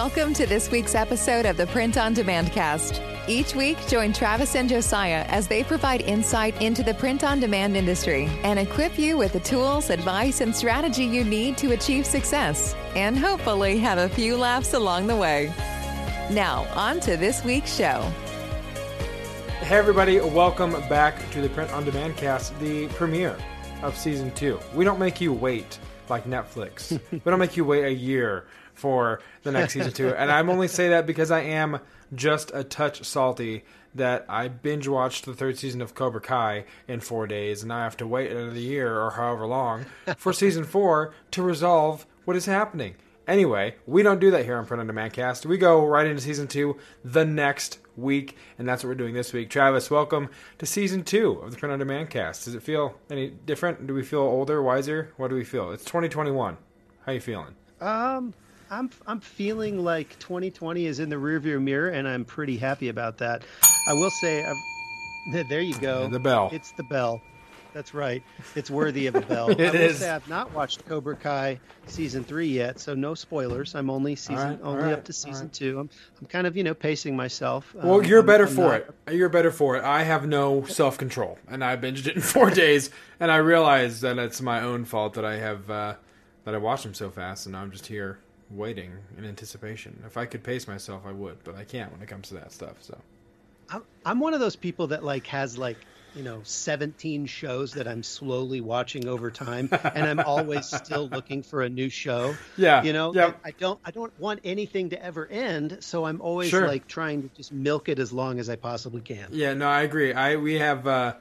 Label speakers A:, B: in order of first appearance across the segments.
A: Welcome to this week's episode of the Print on Demand cast. Each week, join Travis and Josiah as they provide insight into the print on demand industry and equip you with the tools, advice, and strategy you need to achieve success and hopefully have a few laughs along the way. Now, on to this week's show.
B: Hey, everybody, welcome back to the Print on Demand cast, the premiere of season two. We don't make you wait like Netflix, we don't make you wait a year for the next season two. And I'm only say that because I am just a touch salty that I binge watched the third season of Cobra Kai in four days, and I have to wait another year or however long for season four to resolve what is happening. Anyway, we don't do that here on Print on Demand Cast. We go right into season two the next week, and that's what we're doing this week. Travis, welcome to season two of the Print on Demand Cast. Does it feel any different? Do we feel older, wiser? What do we feel? It's 2021. How you feeling?
C: Um, I'm I'm feeling like 2020 is in the rearview mirror, and I'm pretty happy about that. I will say, I've, there you go.
B: The bell.
C: It's the bell. That's right. It's worthy of a bell.
B: It
C: I will
B: is.
C: say I've not watched Cobra Kai season three yet, so no spoilers. I'm only season
B: right,
C: only
B: right,
C: up to season
B: right.
C: two. I'm I'm kind of you know pacing myself.
B: Well,
C: Um,
B: you're
C: I'm-
B: better
C: I'm
B: for
C: not-
B: it. You're better for it. I have no self control, and I binged it in four days, and I realized that it's my own fault that I have uh, that I watched them so fast, and now I'm just here waiting in anticipation. If I could pace myself, I would, but I can't when it comes to that stuff. So
C: I'm, I'm one of those people that like has like you know 17 shows that I'm slowly watching over time, and I'm always still looking for a new show.
B: yeah,
C: You know,
B: yeah,
C: I don't I don't want anything to ever end, so I'm always
B: Sure.
C: like trying to just milk it as long as I possibly can.
B: yeah. No, I agree. I we have uh,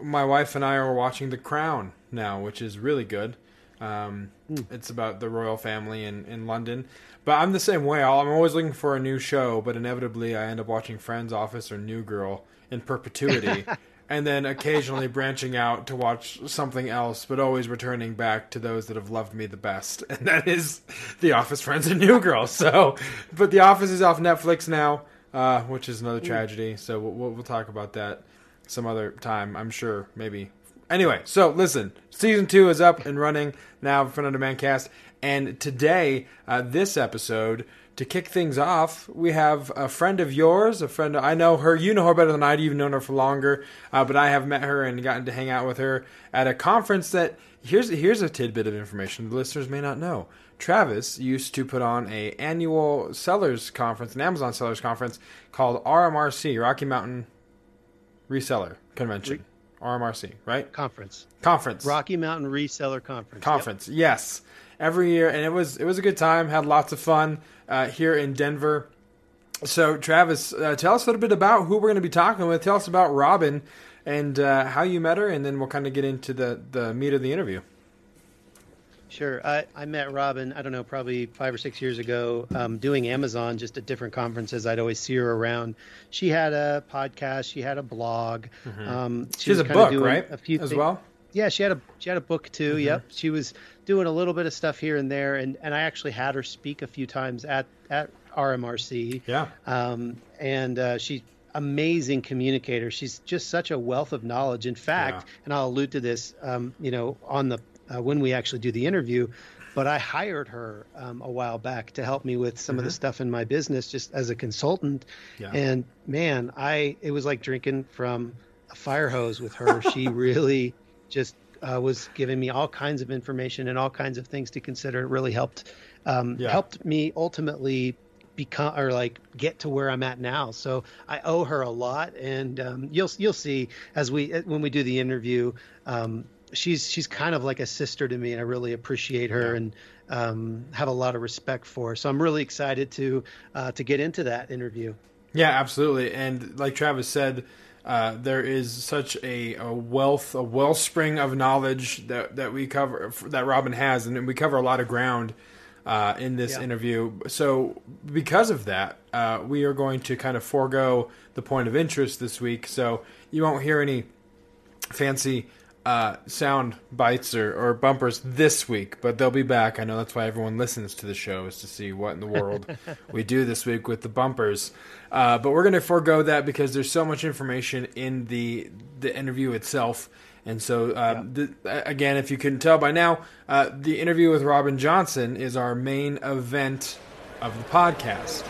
B: my wife and I are watching The Crown now, which is really good. Um, It's about the royal family in, in London. But I'm the same way. I'm always looking for a new show, but inevitably I end up watching Friends, Office, or New Girl in perpetuity. and then occasionally branching out to watch something else, but always returning back to those that have loved me the best. And that is The Office, Friends, and New Girl. So, but The Office is off Netflix now, uh, which is another tragedy. So we'll, we'll talk about that some other time, I'm sure, maybe Anyway, so listen, season two is up and running now for demand cast, and today, uh, this episode, to kick things off, we have a friend of yours, a friend I know her. You know her better than I do. You've known her for longer, uh, but I have met her and gotten to hang out with her at a conference that. Here's here's a tidbit of information the listeners may not know. Travis used to put on a annual sellers conference, an Amazon sellers conference called RMRC, Rocky Mountain Reseller Convention. RMRC, right?
C: Conference,
B: Conference.
C: Rocky Mountain Reseller Conference.
B: Conference. Yes. Every year and it was it was a good time, had lots of fun uh, here in Denver. So Travis, uh, tell us a little bit about who we're going to be talking with. Tell us about Robin and uh, how you met her and then we'll kind of get into the the meat of the interview.
C: Sure. I, I met Robin, I don't know, probably five or six years ago, um, doing Amazon just at different conferences. I'd always see her around. She had a podcast, she had a blog. Um,
B: She
C: was
B: a book,
C: doing
B: right?
C: A few
B: as
C: thi-
B: well.
C: Yeah, she had a she had a book too. Yep, she was doing a little bit of stuff here and there, and, and I actually had her speak a few times at at RMRC.
B: Yeah.
C: Um, and uh, she's amazing communicator. She's just such a wealth of knowledge. In fact,
B: Yeah.
C: and I'll allude to this, um, you know, on the uh, when we actually do the interview. But I hired her um, a while back to help me with some of the stuff in my business, just as a consultant.
B: Yeah.
C: And man, I it was like drinking from a fire hose with her. she really just uh, was giving me all kinds of information and all kinds of things to consider. It really helped um,
B: Yeah.
C: helped me ultimately become or like get to where I'm at now. So I owe her a lot, and um, you'll you'll see as we when we do the interview. Um, she's she's kind of like a sister to me, and I really appreciate her and um, have a lot of respect for her. So I'm really excited to uh, to get into that interview.
B: Yeah, absolutely. And like Travis said, uh, there is such a, a wealth, a wellspring of knowledge that, that we cover, that Robin has, and we cover a lot of ground uh, in this
C: Yeah.
B: interview. So, because of that, uh, we are going to kind of forego the point of interest this week. So, you won't hear any fancy uh, sound bites or, or bumpers this week, but they'll be back. I know that's why everyone listens to the show is to see what in the world we do this week with the bumpers. Uh, but we're going to forego that because there's so much information in the the interview itself. And so, uh, the, again, if you couldn't tell by now, uh, the interview with Robin Johnson is our main event of the podcast.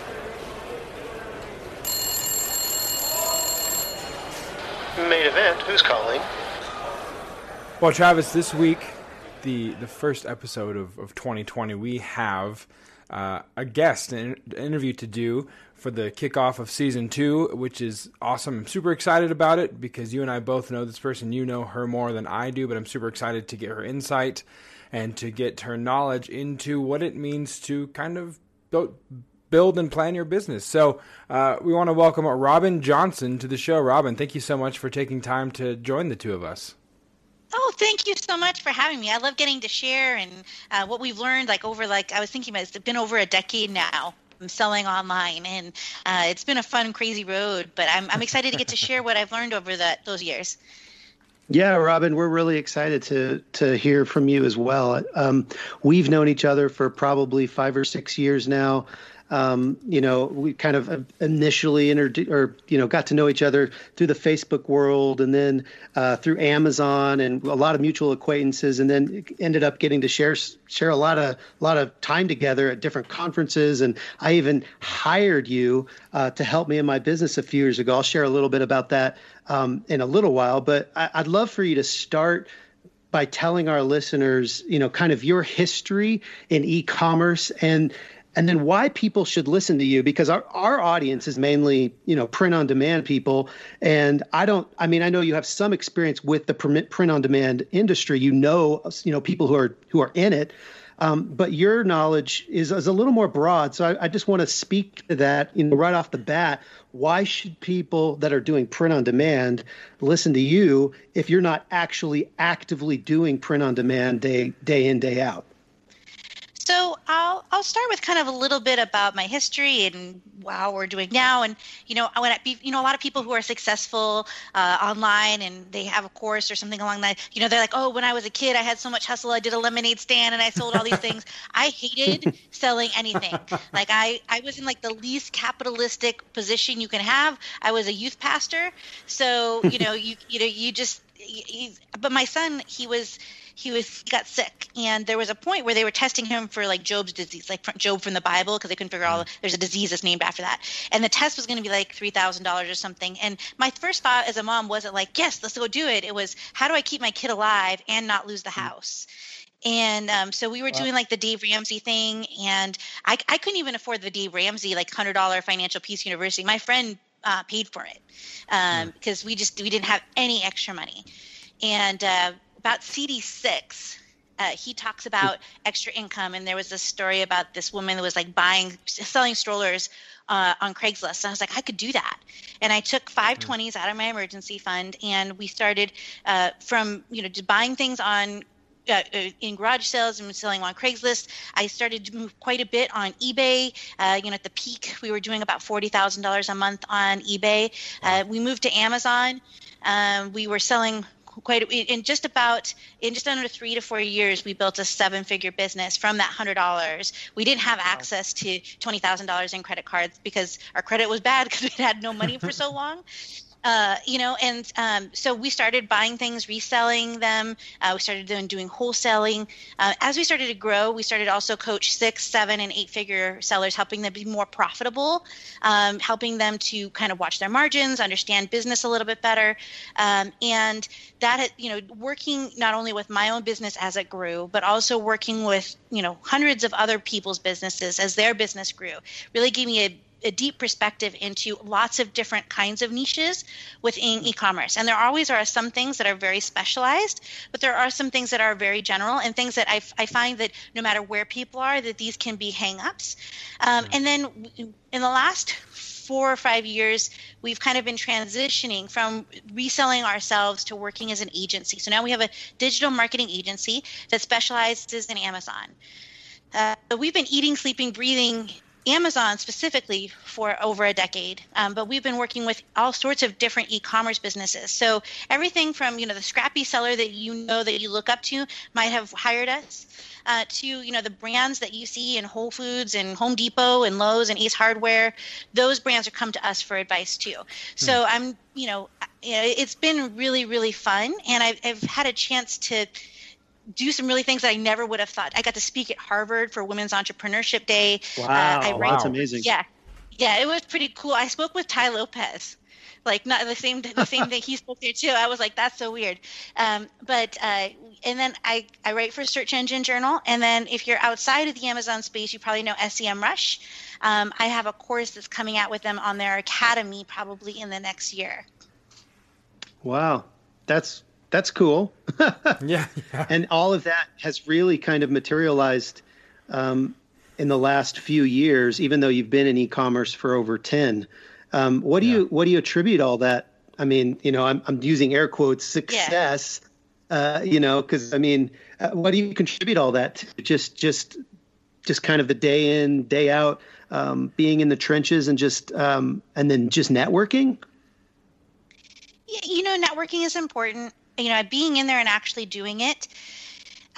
C: Main event, who's calling?
B: Well, Travis, this week, the the first episode of, of 2020, we have uh, a guest, an interview to do for the kickoff of season two, which is awesome. I'm super excited about it because you and I both know this person. You know her more than I do, but I'm super excited to get her insight and to get her knowledge into what it means to kind of build build and plan your business. So uh, we want to welcome Robin Johnson to the show. Robin, thank you so much for taking time to join the two of us.
D: Oh, thank you so much for having me. I love getting to share and uh, what we've learned. Like over, like I was thinking about, it's been over a decade now. I'm selling online, and uh, it's been a fun, crazy road. But I'm I'm excited to get to share what I've learned over that those years.
C: Yeah, Robin, we're really excited to to hear from you as well. Um, we've known each other for probably five or six years now um, you know, we kind of initially introduced or, you know, got to know each other through the Facebook world and then uh, through Amazon and a lot of mutual acquaintances and then ended up getting to share, share a lot of, a lot of time together at different conferences. And I even hired you uh, to help me in my business a few years ago. I'll share a little bit about that um, in a little while, but I, I'd love for you to start by telling our listeners, you know, kind of your history in e-commerce and and then why people should listen to you because our, our audience is mainly you know print on demand people. And i don't i mean i know you have some experience with the print on demand industry. You know you know people who are who are in it. Um, but your knowledge is, is a little more broad. So I, I just want to speak to that you know right off the bat. Why should people that are doing print on demand listen to you if you're not actually actively doing print on demand day day in day out
D: so I'll I'll start with kind of a little bit about my history and how we're doing now. And you know, when I, you know, a lot of people who are successful uh, online and they have a course or something along that, you know, they're like, oh, when I was a kid, I had so much hustle. I did a lemonade stand and I sold all these things. I hated selling anything. Like I I was in like the least capitalistic position you can have. I was a youth pastor, so you know, you you know, you just. But my son, he was he was he got sick. And there was a point where they were testing him for like job's disease like job from the bible because they couldn't figure out there's a disease that's named after that. And the test was going to be like $3000 or something. And my first thought as a mom wasn't like yes let's go do it. It was how do i keep my kid alive and not lose the house? And um, so we were doing like the Dave Ramsey thing, and I, I couldn't even afford the Dave Ramsey like hundred dollar financial peace university. My friend uh, paid for it um, because we just we didn't have any extra money, and uh, about CD6, uh, he talks about extra income, and there was this story about this woman that was like buying, selling strollers uh, on Craigslist. And I was like, I could do that. And I took 520s mm. twenties out of my emergency fund, and we started uh, from you know buying things on uh, uh, in garage sales and selling on Craigslist. I started to move quite a bit on eBay. Uh, you know, at the peak, we were doing about forty thousand dollars a month on eBay. Uh, we moved to Amazon. Um, we were selling quite in just about in just under three to four years we built a seven figure business from that hundred dollars we didn't have access to twenty thousand dollars in credit cards because our credit was bad because we had no money for so long uh, you know, and um, so we started buying things, reselling them. Uh, we started doing, doing wholesaling. Uh, as we started to grow, we started also coach six, seven, and eight figure sellers, helping them be more profitable, um, helping them to kind of watch their margins, understand business a little bit better, um, and that you know, working not only with my own business as it grew, but also working with you know hundreds of other people's businesses as their business grew, really gave me a a deep perspective into lots of different kinds of niches within e-commerce and there always are some things that are very specialized but there are some things that are very general and things that i, I find that no matter where people are that these can be hang-ups um, and then in the last four or five years, we've kind of been transitioning from reselling ourselves to working as an agency. So now we have a digital marketing agency that specializes in Amazon. Uh, we've been eating, sleeping, breathing Amazon specifically for over a decade, um, but we've been working with all sorts of different e-commerce businesses. So everything from you know the scrappy seller that you know that you look up to might have hired us, uh, to you know the brands that you see in Whole Foods and Home Depot and Lowe's and Ace Hardware. Those brands are come to us for advice too. So hmm. I'm you know it's been really really fun, and I've, I've had a chance to do some really things that I never would have thought. I got to speak at Harvard for Women's Entrepreneurship Day.
C: Wow, uh, write,
B: that's
C: amazing.
D: Yeah, yeah, it was pretty cool. I spoke with Tai Lopez, like not the same the same thing he spoke there too. I was like, that's so weird. Um, but uh, and then I I write for Search Engine Journal, and then if you're outside of the Amazon space, you probably know SEMrush. Um, I have a course that's coming out with them on their academy probably in the next year.
C: Wow, that's that's cool.
B: yeah, yeah,
C: and all of that has really kind of materialized um, in the last few years, even though you've been in e-commerce for over ten. Um, what do yeah. you what do you attribute all that? I mean, you know, I'm I'm using air quotes success. Yeah. Uh, you know, because I mean, uh, what do you contribute all that to? Just just just kind of the day in day out, um, being in the trenches, and just um, and then just networking.
D: Yeah, you know, networking is important. You know, being in there and actually doing it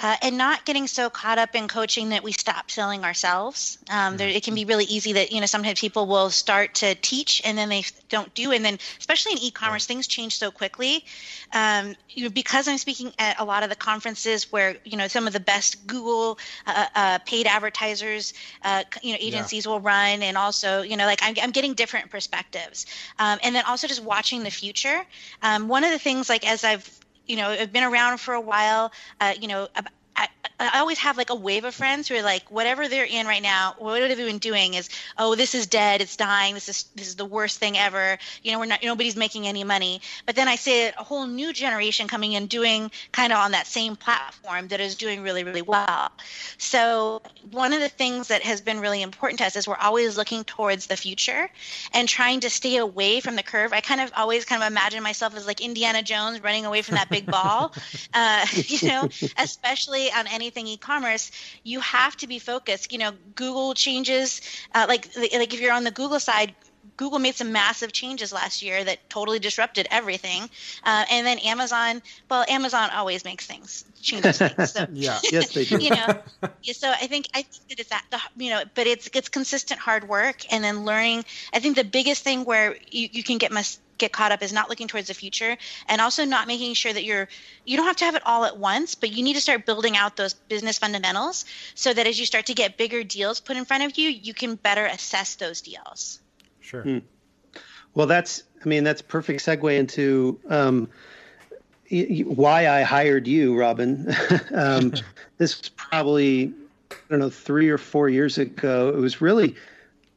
D: uh, and not getting so caught up in coaching that we stop selling ourselves. Um, there, it can be really easy that you know sometimes people will start to teach and then they don't do, and then especially in e-commerce, things change so quickly. Um, you know, because I'm speaking at a lot of the conferences where you know some of the best Google uh, uh, paid advertisers, uh, you know, agencies yeah. will run, and also you know like I'm, I'm getting different perspectives, um, and then also just watching the future. Um, one of the things like as I've you know, have been around for a while. Uh, you know, I, I always have like a wave of friends who are like, whatever they're in right now, what have they been doing is, oh, this is dead, it's dying, this is this is the worst thing ever. You know, we're not nobody's making any money. But then I see a whole new generation coming in doing kind of on that same platform that is doing really, really well. So one of the things that has been really important to us is we're always looking towards the future and trying to stay away from the curve. I kind of always kind of imagine myself as like Indiana Jones running away from that big ball, uh, you know, especially on anything e-commerce, you have to be focused. You know, Google changes, uh, like like if you're on the Google side, Google made some massive changes last year that totally disrupted everything. Uh, and then Amazon, well, Amazon always makes things, changes things. So,
B: yeah,
C: yes, they do.
D: you know, so I think I think that it's that the you know, but it's it's consistent hard work and then learning. I think the biggest thing where you, you can get mis- get caught up is not looking towards the future and also not making sure that you're you don't have to have it all at once but you need to start building out those business fundamentals so that as you start to get bigger deals put in front of you you can better assess those deals.
B: Sure. Hmm.
C: well that's i mean that's perfect segue into um, why i hired you robin. Um, this was probably i don't know three or four years ago. It was really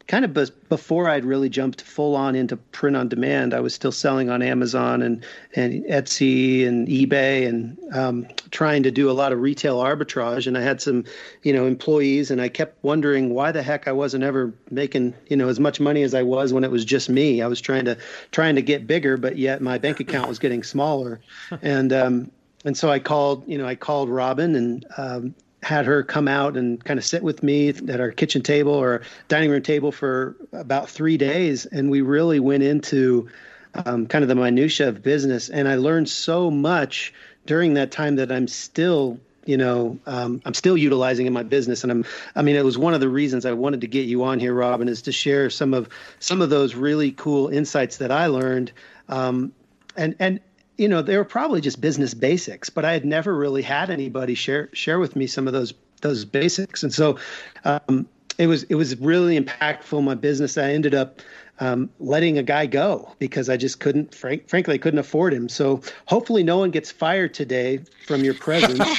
C: kind of before I'd really jumped full on into print on demand, I was still selling on Amazon and, and Etsy and eBay and um, trying to do a lot of retail arbitrage. And I had some, you know, employees, and I kept wondering why the heck I wasn't ever making, you know, as much money as I was when it was just me. I was trying to trying to get bigger, but yet my bank account was getting smaller. And um, and so I called, you know, I called Robin and um, had her come out and kind of sit with me at our kitchen table or dining room table for about three days, and we really went into um, kind of the minutia of business. And I learned so much during that time that I'm still you know um, i'm still utilizing in my business. And i'm i mean it was one of the reasons i wanted to get you on here robin is to share some of some of those really cool insights that i learned. Um, and and you know, they were probably just business basics, but I had never really had anybody share share with me some of those those basics, and so um, it was it was really impactful in my business. I ended up um, letting a guy go because I just couldn't, frank, frankly, I couldn't afford him. So hopefully, no one gets fired today from your presence.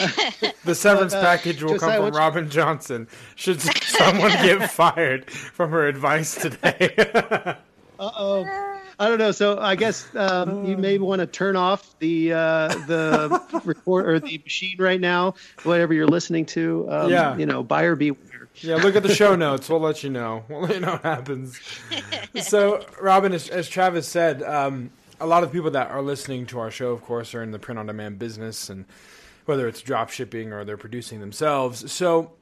B: the severance uh, package will Josiah, come from Robin Johnson. Should someone get fired from her advice today?
C: uh oh. I don't know. So I guess um, you may want to turn off the uh, the record or the machine right now, whatever you're listening to. Um, yeah. You know, buyer beware.
B: Yeah, look at the show notes. We'll let you know. We'll let you know what happens. So, Robin, as, as Travis said, um, a lot of people that are listening to our show, of course, are in the print-on-demand business, and whether it's drop shipping or they're producing themselves. So,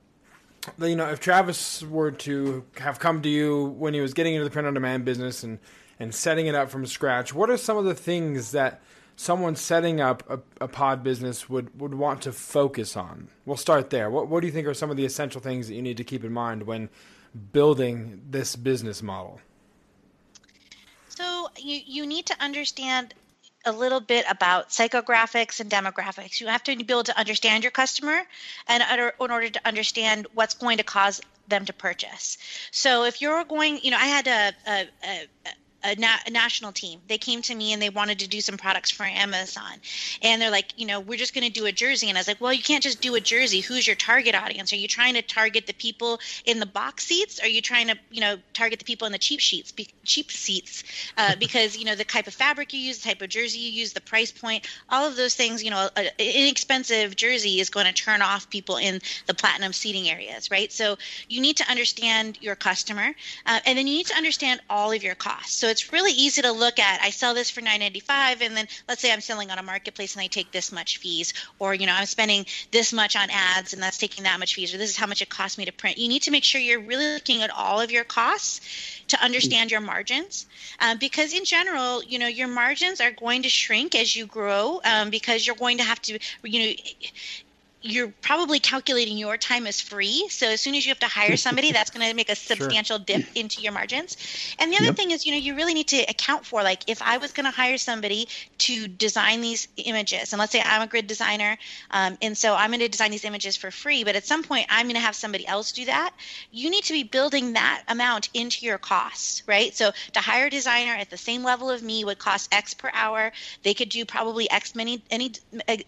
B: you know, if Travis were to have come to you when he was getting into the print-on-demand business and and setting it up from scratch, what are some of the things that someone setting up a, a, pod business would, would want to focus on? We'll start there. What, what do you think are some of the essential things that you need to keep in mind when building this business model?
D: So you, you need to understand a little bit about psychographics and demographics. You have to be able to understand your customer and in order to understand what's going to cause them to purchase. So if you're going, you know, I had a, a, a a, na- a, national team. They came to me and they wanted to do some products for Amazon. And they're like, you know, we're just going to do a jersey. And I was like, well, you can't just do a jersey. Who's your target audience? Are you trying to target the people in the box seats? Are you trying to, you know, target the people in the cheap sheets, be- cheap seats? Uh, because, you know, the type of fabric you use, the type of jersey you use, the price point, all of those things, you know, an inexpensive jersey is going to turn off people in the platinum seating areas, right? So you need to understand your customer. Uh, and then you need to understand all of your costs. So it's really easy to look at. I sell this for 9.95, and then let's say I'm selling on a marketplace and I take this much fees, or you know I'm spending this much on ads and that's taking that much fees, or this is how much it costs me to print. You need to make sure you're really looking at all of your costs to understand your margins, um, because in general, you know your margins are going to shrink as you grow, um, because you're going to have to, you know you're probably calculating your time as free. So as soon as you have to hire somebody, that's going to make a substantial sure. dip into your margins. And the other yep. thing is, you know, you really need to account for like if I was going to hire somebody to design these images, and let's say I'm a grid designer, um, and so I'm going to design these images for free, but at some point I'm going to have somebody else do that. You need to be building that amount into your costs, right? So to hire a designer at the same level of me would cost X per hour. They could do probably X many any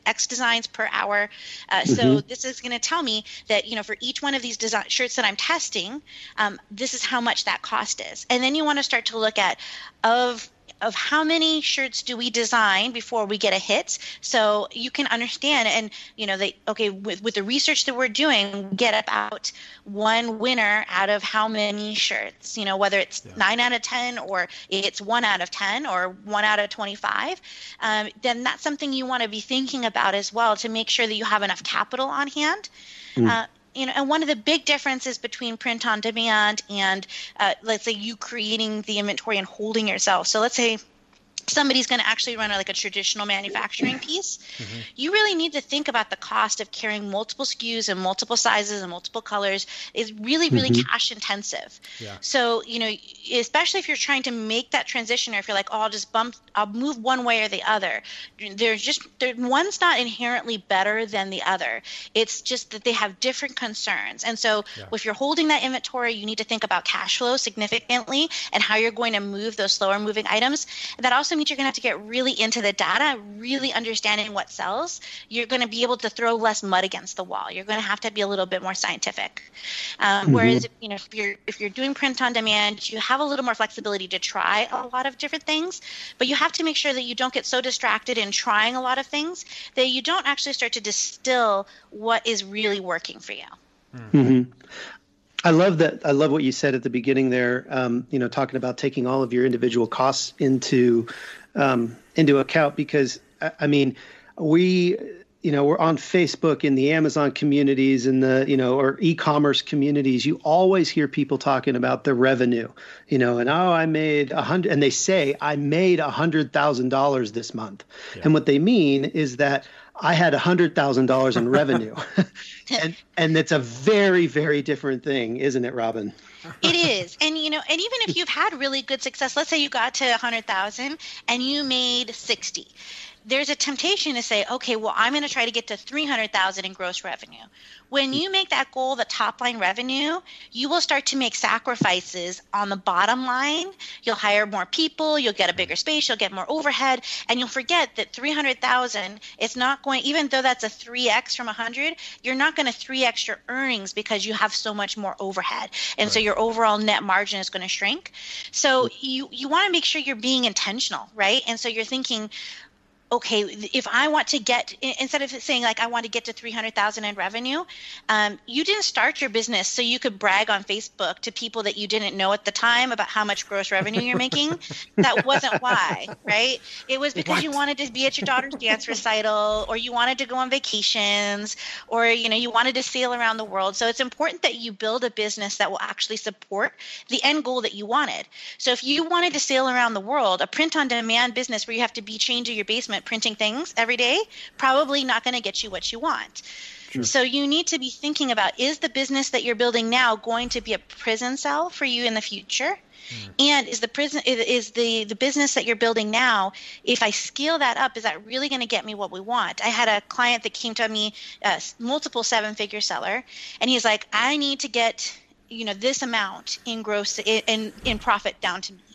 D: X designs per hour. Uh, uh, so mm-hmm. this is going to tell me that you know for each one of these design shirts that I'm testing, um, this is how much that cost is. And then you want to start to look at of of how many shirts do we design before we get a hit so you can understand and you know they okay with, with the research that we're doing get about one winner out of how many shirts you know whether it's yeah. 9 out of 10 or it's 1 out of 10 or 1 out of 25 um, then that's something you want to be thinking about as well to make sure that you have enough capital on hand mm. uh, you know, and one of the big differences between print on demand and uh, let's say you creating the inventory and holding yourself. So let's say somebody's going to actually run a, like a traditional manufacturing piece, mm-hmm. you really need to think about the cost of carrying multiple SKUs and multiple sizes and multiple colors is really, really mm-hmm. cash intensive. Yeah. So, you know, especially if you're trying to make that transition or if you're like, oh, I'll just bump, I'll move one way or the other. There's just, there, one's not inherently better than the other. It's just that they have different concerns. And so yeah. if you're holding that inventory, you need to think about cash flow significantly and how you're going to move those slower moving items. That also means you're going to have to get really into the data, really understanding what sells. You're going to be able to throw less mud against the wall. You're going to have to be a little bit more scientific. Um, mm-hmm. Whereas, you know, if you're if you're doing print on demand, you have a little more flexibility to try a lot of different things, but you have to make sure that you don't get so distracted in trying a lot of things that you don't actually start to distill what is really working for you.
C: Mm-hmm. I love that. I love what you said at the beginning there. Um, you know, talking about taking all of your individual costs into um, into account because I mean, we you know we're on Facebook in the Amazon communities and the you know or e-commerce communities. You always hear people talking about the revenue. You know, and oh, I made a hundred, and they say I made a hundred thousand dollars this month, yeah. and what they mean is that I had $100,000 in revenue. and and it's a very very different thing, isn't it, Robin?
D: it is. And you know, and even if you've had really good success, let's say you got to 100,000 and you made 60 there's a temptation to say, okay, well, I'm going to try to get to 300,000 in gross revenue. When you make that goal the top line revenue, you will start to make sacrifices on the bottom line. You'll hire more people, you'll get a bigger space, you'll get more overhead, and you'll forget that 300,000 is not going even though that's a 3x from 100, you're not going to 3x your earnings because you have so much more overhead. And right. so your overall net margin is going to shrink. So hmm. you you want to make sure you're being intentional, right? And so you're thinking okay, if I want to get instead of saying like I want to get to three hundred thousand in revenue, um, you didn't start your business so you could brag on Facebook to people that you didn't know at the time about how much gross revenue you're making. that wasn't why, right? It was because what? you wanted to be at your daughter's dance recital, or you wanted to go on vacations, or you know you wanted to sail around the world. So it's important that you build a business that will actually support the end goal that you wanted. So if you wanted to sail around the world, a print-on-demand business where you have to be chained to your basement printing things every day, probably not going to get you what you want. Sure. So you need to be thinking about is the business that you're building now going to be a prison cell for you in the future? Mm. And is the prison is the the business that you're building now? If I scale that up, is that really going to get me what we want? I had a client that came to me, uh, multiple seven figure seller, and he's like, I need to get you know this amount in gross in in profit down to me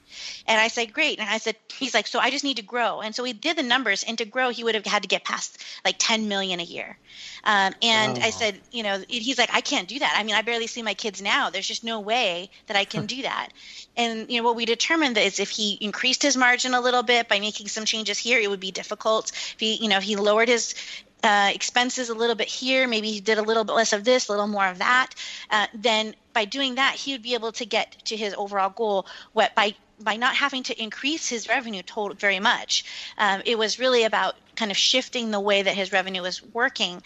D: and I said, great. And I said, he's like, so I just need to grow. And so we did the numbers, and to grow, he would have had to get past like 10 million a year. Um, and I said, you know, he's like, I can't do that. I mean, I barely see my kids now. There's just no way that I can do that. And you know, what we determined is if he increased his margin a little bit by making some changes here, it would be difficult. If he, you know, he lowered his uh, expenses a little bit here, maybe he did a little bit less of this, a little more of that, uh, then by doing that, he would be able to get to his overall goal what, by by not having to increase his revenue total very much. Um, it was really about kind of shifting the way that his revenue was working.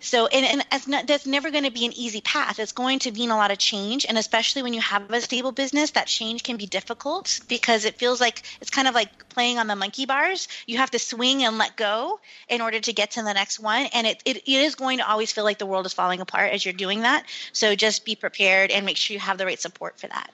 D: So, and, and not, that's never going to be an easy path. It's going to mean a lot of change. And especially when you have a stable business, that change can be difficult because it feels like it's kind of like playing on the monkey bars. You have to swing and let go in order to get to the next one. And it, it, it is going to always feel like the world is falling apart as you're doing that. So just be prepared and make sure you have the right support for that.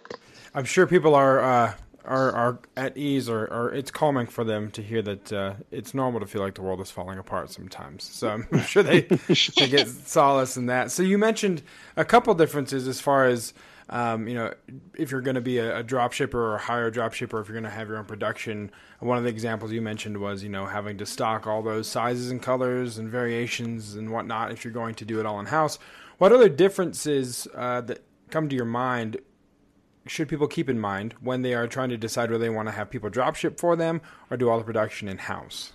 B: I'm sure people are uh, are are at ease, or, or it's calming for them to hear that uh, it's normal to feel like the world is falling apart sometimes. So I'm sure they they get solace in that. So you mentioned a couple differences as far as um, you know, if you're going to be a, a drop shipper or a higher drop shipper, if you're going to have your own production, one of the examples you mentioned was, you know, having to stock all those sizes and colors and variations and whatnot if you're going to do it all in house. What other differences uh, that come to your mind should people keep in mind when they are trying to decide whether they want to have people drop ship for them or do all the production in house?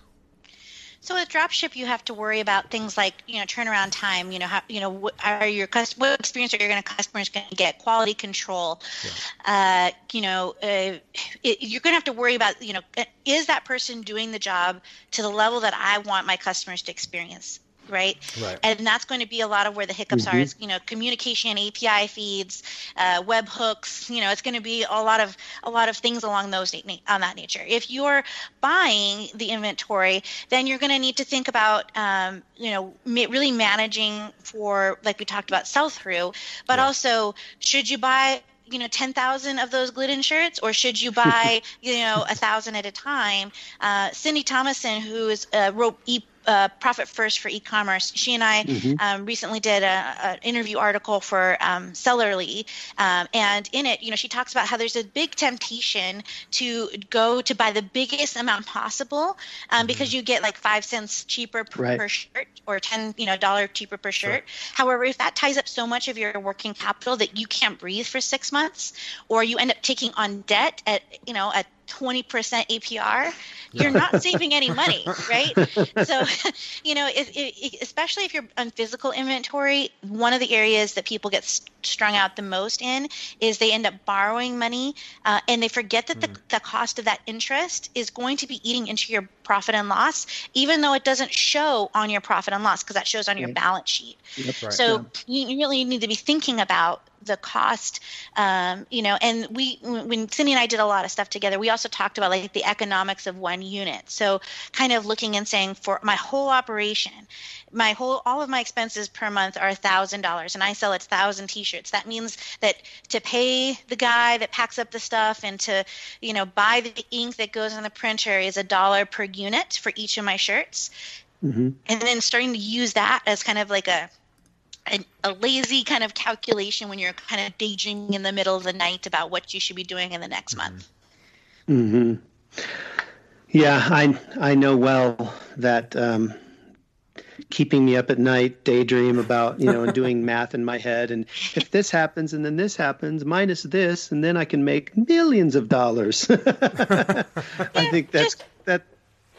D: So with dropship, you have to worry about things like you know turnaround time. You know how you know what are your what experience are your going to customers going to get? Quality control. Yeah. Uh, you know, uh, it, you're going to have to worry about you know is that person doing the job to the level that I want my customers to experience right? right? And that's going to be a lot of where the hiccups mm-hmm. are. Is, you know, communication, API feeds, uh, web hooks. You know, it's going to be a lot of a lot of things along those on that nature. If you're buying the inventory, then you're going to need to think about, um, you know, ma- really managing for like we talked about sell through, but yeah. also should you buy you know 10,000 of those Gildan shirts or should you buy you know a thousand at a time uh, Cyndi Thomason who is uh, wrote e- uh, Profit First for e-commerce. She and I mm-hmm. um, recently did an interview article for um, Sellerly, um, and in it, you know, she talks about how there's a big temptation to go to buy the biggest amount possible um, mm-hmm. because you get like five cents cheaper per, right. per, shirt or ten, you know, dollar cheaper per shirt. Sure. However, if that ties up so much of your working capital that you can't breathe for six months, or you end up taking on debt at, you know, at 20% APR, you're not saving any money, right? So, you know, it, it, especially if you're on physical inventory, one of the areas that people get strung out the most in is they end up borrowing money uh, and they forget that the, mm. the cost of that interest is going to be eating into your profit and loss, even though it doesn't show on your profit and loss because that shows on your balance sheet. Right. So yeah. you really need to be thinking about the cost um, you know and we when cyndi and i did a lot of stuff together we also talked about like the economics of one unit. So kind of looking and saying for my whole operation my whole all of my expenses per month are a thousand dollars and i sell a thousand t-shirts. That means that to pay the guy that packs up the stuff and to you know buy the ink that goes on the printer is a dollar per unit for each of my shirts. Mm-hmm. and then starting to use that as kind of like a a, a, lazy kind of calculation when you're kind of daydreaming in the middle of the night about what you should be doing in the next mm-hmm. month.
C: Hmm. Yeah, I I know well that um, keeping me up at night, daydream about you know, and doing math in my head, and if this happens and then this happens, minus this, and then I can make millions of dollars. I think that's that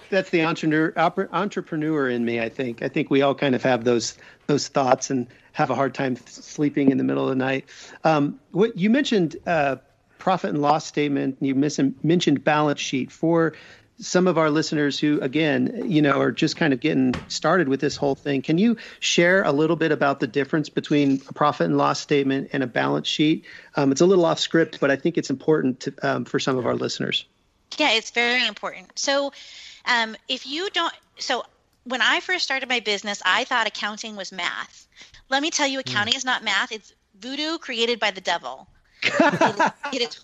C: that's the entrepreneur entrepreneur in me. I think. I think we all kind of have those those thoughts and have a hard time sleeping in the middle of the night. Um, what you mentioned, uh, profit and loss statement. You mentioned balance sheet for some of our listeners who, again, you know, are just kind of getting started with this whole thing. Can you share a little bit about the difference between a profit and loss statement and a balance sheet? Um, it's a little off script, but I think it's important to, um, for some of our listeners.
D: Yeah, it's very important. So um, if you don't, so when I first started my business, I thought accounting was math. Let me tell you,
C: Hmm.
D: accounting is not math. It's voodoo created by the devil. it, it is.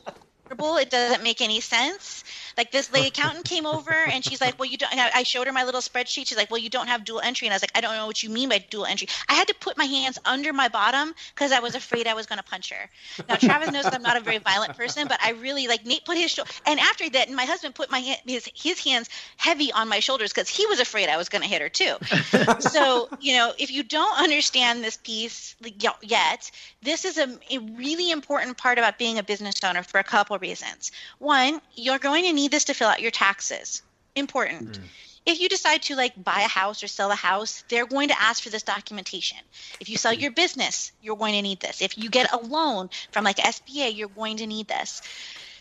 D: It doesn't make any sense. Like this, the accountant came over and she's like, "Well, you don't." I showed her my little spreadsheet. She's like, "Well, you don't have dual entry." And I was like, "I don't know what you mean by dual entry." I had to put my hands under my bottom because I was afraid I was going to punch her. Now Travis knows that I'm not a very violent person, but I really like Nate put his shoulder, and after that, my husband put my hand, his his hands heavy on my shoulders because he was afraid I was going to hit her too. so you know, if you don't understand this piece yet, this is a, a really important part about being a business owner for a couple reasons. One, you're going to need this to fill out your taxes. Important. Mm. If you decide to like buy a house or sell a house, they're going to ask for this documentation. If you sell your business, you're going to need this. If you get a loan from like SBA, you're going to need this.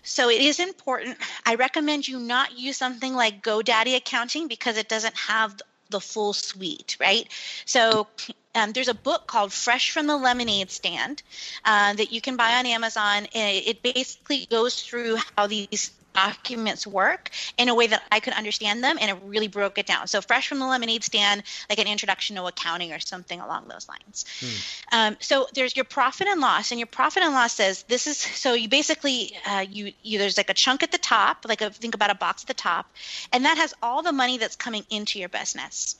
D: So it is important. I recommend you not use something like GoDaddy accounting because it doesn't have the full suite, right? So um, there's a book called Fresh from the Lemonade Stand uh, that you can buy on Amazon. And it basically goes through how these documents work in a way that I could understand them, and it really broke it down. So, fresh from the lemonade stand, like an introduction to accounting or something along those lines. Um, so, there's your profit and loss, and your profit and loss says this is so you basically uh, you, you there's like a chunk at the top, like a, think about a box at the top, and that has all the money that's coming into your business.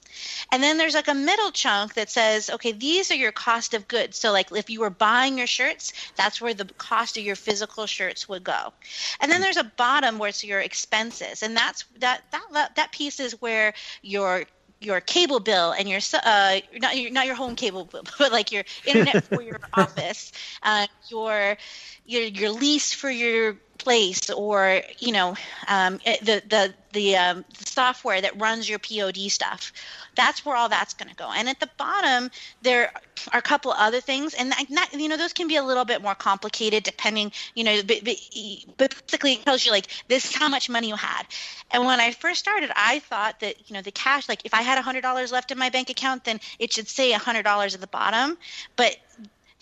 D: And then there's like a middle chunk that says, okay, these are your cost of goods. So, like if you were buying your shirts, that's where the cost of your physical shirts would go. And then there's a bottom where it's your expenses, and that's that that that piece is where your your cable bill and your uh not your not your home cable bill, but like your internet for your office, uh, your your your lease for your place, or you know um, the the the, um, software that runs your POD stuff. That's where all that's going to go. And at the bottom, there are a couple other things, and not, you know those can be a little bit more complicated depending. You know, but, basically it tells you like this is how much money you had. And when I first started, I thought that you know the cash, like if I had a hundred dollars left in my bank account, then it should say a hundred dollars at the bottom. But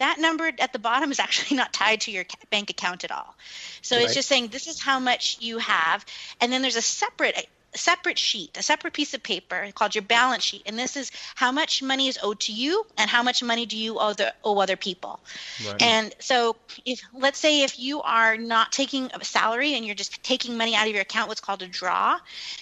D: that number at the bottom is actually not tied to your bank account at all. So right. it's just saying this is how much you have, and then there's a separate separate sheet, a separate piece of paper called your balance sheet, and this is how much money is owed to you and how much money do you owe, the, owe other people. Right. And so, if let's say if you are not taking a salary and you're just taking money out of your account, what's called a draw,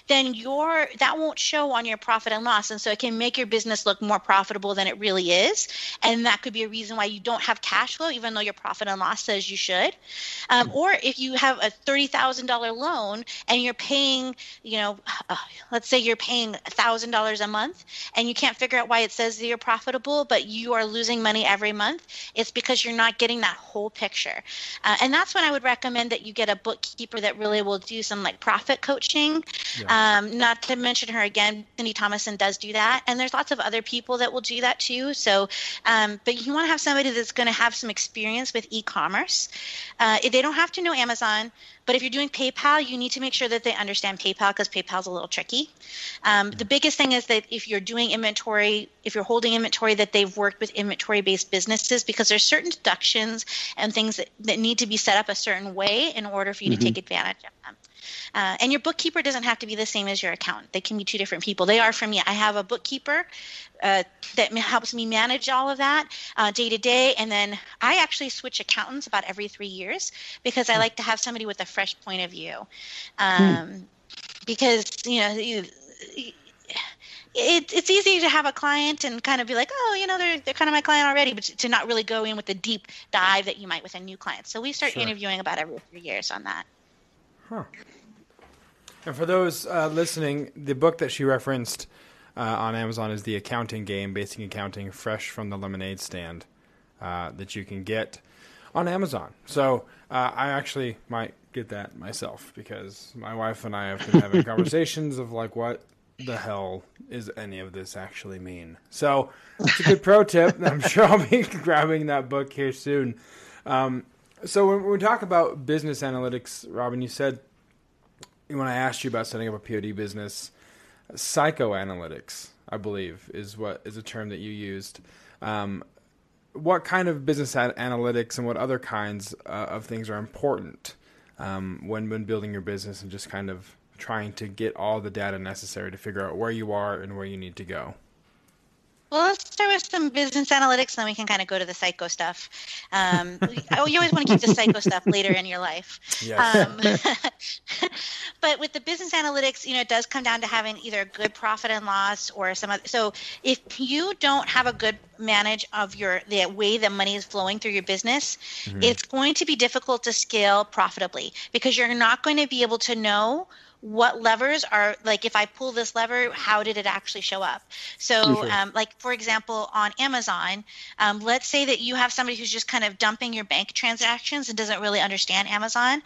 D: then your that won't show on your profit and loss, and so it can make your business look more profitable than it really is, and that could be a reason why you don't have cash flow, even though your profit and loss says you should. Um, or if you have a thirty thousand dollar loan and you're paying, you know uh, let's say you're paying $1,000 a month and you can't figure out why it says that you're profitable, but you are losing money every month, it's because you're not getting that whole picture. Uh, and that's when I would recommend that you get a bookkeeper that really will do some like profit coaching. Yeah. Um, not to mention her again, Cyndi Thomason does do that. And there's lots of other people that will do that too. So, um, but you want to have somebody that's going to have some experience with e commerce. Uh, they don't have to know Amazon. But if you're doing PayPal, you need to make sure that they understand PayPal because PayPal's a little tricky. Um, the biggest thing is that if you're doing inventory, if you're holding inventory, that they've worked with inventory-based businesses because there's certain deductions and things that, that need to be set up a certain way in order for you mm-hmm. to take advantage of them. Uh, and your bookkeeper doesn't have to be the same as your accountant. They can be two different people. They are for me. I have a bookkeeper uh, that helps me manage all of that uh, day to day. And then I actually switch accountants about every three years because I like to have somebody with a fresh point of view. Um, Because, you know, you, it, it's easy to have a client and kind of be like, oh, you know, they're, they're kind of my client already, but to not really go in with the deep dive that you might with a new client. So we start sure. interviewing about every three years on that.
B: Huh. And for those uh, listening, the book that she referenced uh, on Amazon is The Accounting Game, Basic Accounting, fresh from the lemonade stand uh, that you can get on Amazon. So uh, I actually might get that myself because my wife and I have been having conversations of like, what the hell is any of this actually mean? So it's a good pro tip. I'm sure I'll be grabbing that book here soon. Um, so when we talk about business analytics, Robin, you said when I asked you about setting up a POD business, psychoanalytics, I believe, is what is a term that you used. Um, what kind of business analytics and what other kinds uh, of things are important um, when when building your business and just kind of trying to get all the data necessary to figure out where you are and where you need to go?
D: Well, let's start with some business analytics, and then we can kind of go to the psycho stuff. Um, oh, you always want to keep the psycho stuff later in your life.
B: Yes.
D: Um, but with the business analytics, you know, it does come down to having either a good profit and loss or some other. So if you don't have a good manage of your the way the money is flowing through your business, mm-hmm. it's going to be difficult to scale profitably because you're not going to be able to know what levers are like if i pull this lever how did it actually show up? So um, like for example on amazon um, let's say that you have somebody who's just kind of dumping your bank transactions and doesn't really understand amazon.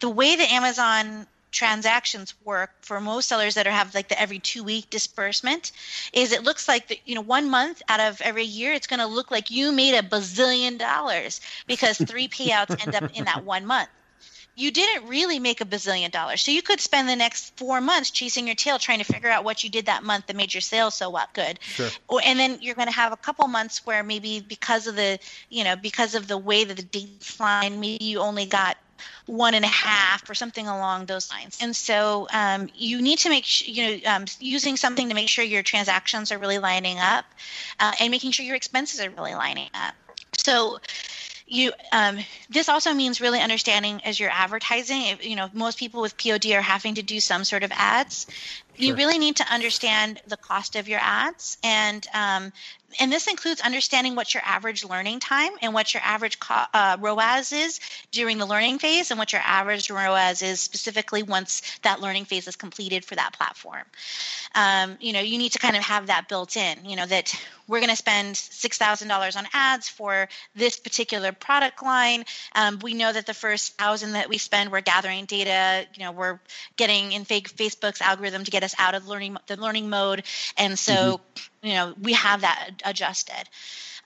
D: The way that amazon transactions work for most sellers that are have like the every two week disbursement is it looks like the, you know one month out of every year it's going to look like you made a bazillion dollars because three payouts end up in that one month you didn't really make a bazillion dollars. So you could spend the next four months chasing your tail trying to figure out what you did that month that made your sales so what good. Sure. And then you're going to have a couple months where maybe because of the, you know, because of the way that the dates line, maybe you only got one and a half or something along those lines. And so um, you need to make sh- you know um, using something to make sure your transactions are really lining up, uh, and making sure your expenses are really lining up. So you um, this also means really understanding as you're advertising if, you know most people with pod are having to do some sort of ads you really need to understand the cost of your ads and um, and this includes understanding what your average learning time and what your average co- uh, ROAS is during the learning phase and what your average ROAS is specifically once that learning phase is completed for that platform. Um, you know, you need to kind of have that built in, you know, that we're going to spend $6,000 on ads for this particular product line. Um, we know that the first thousand that we spend, we're gathering data, you know, we're getting in fake Facebook's algorithm to get us out of learning the learning mode. And so, mm-hmm. you know, we have that adjusted.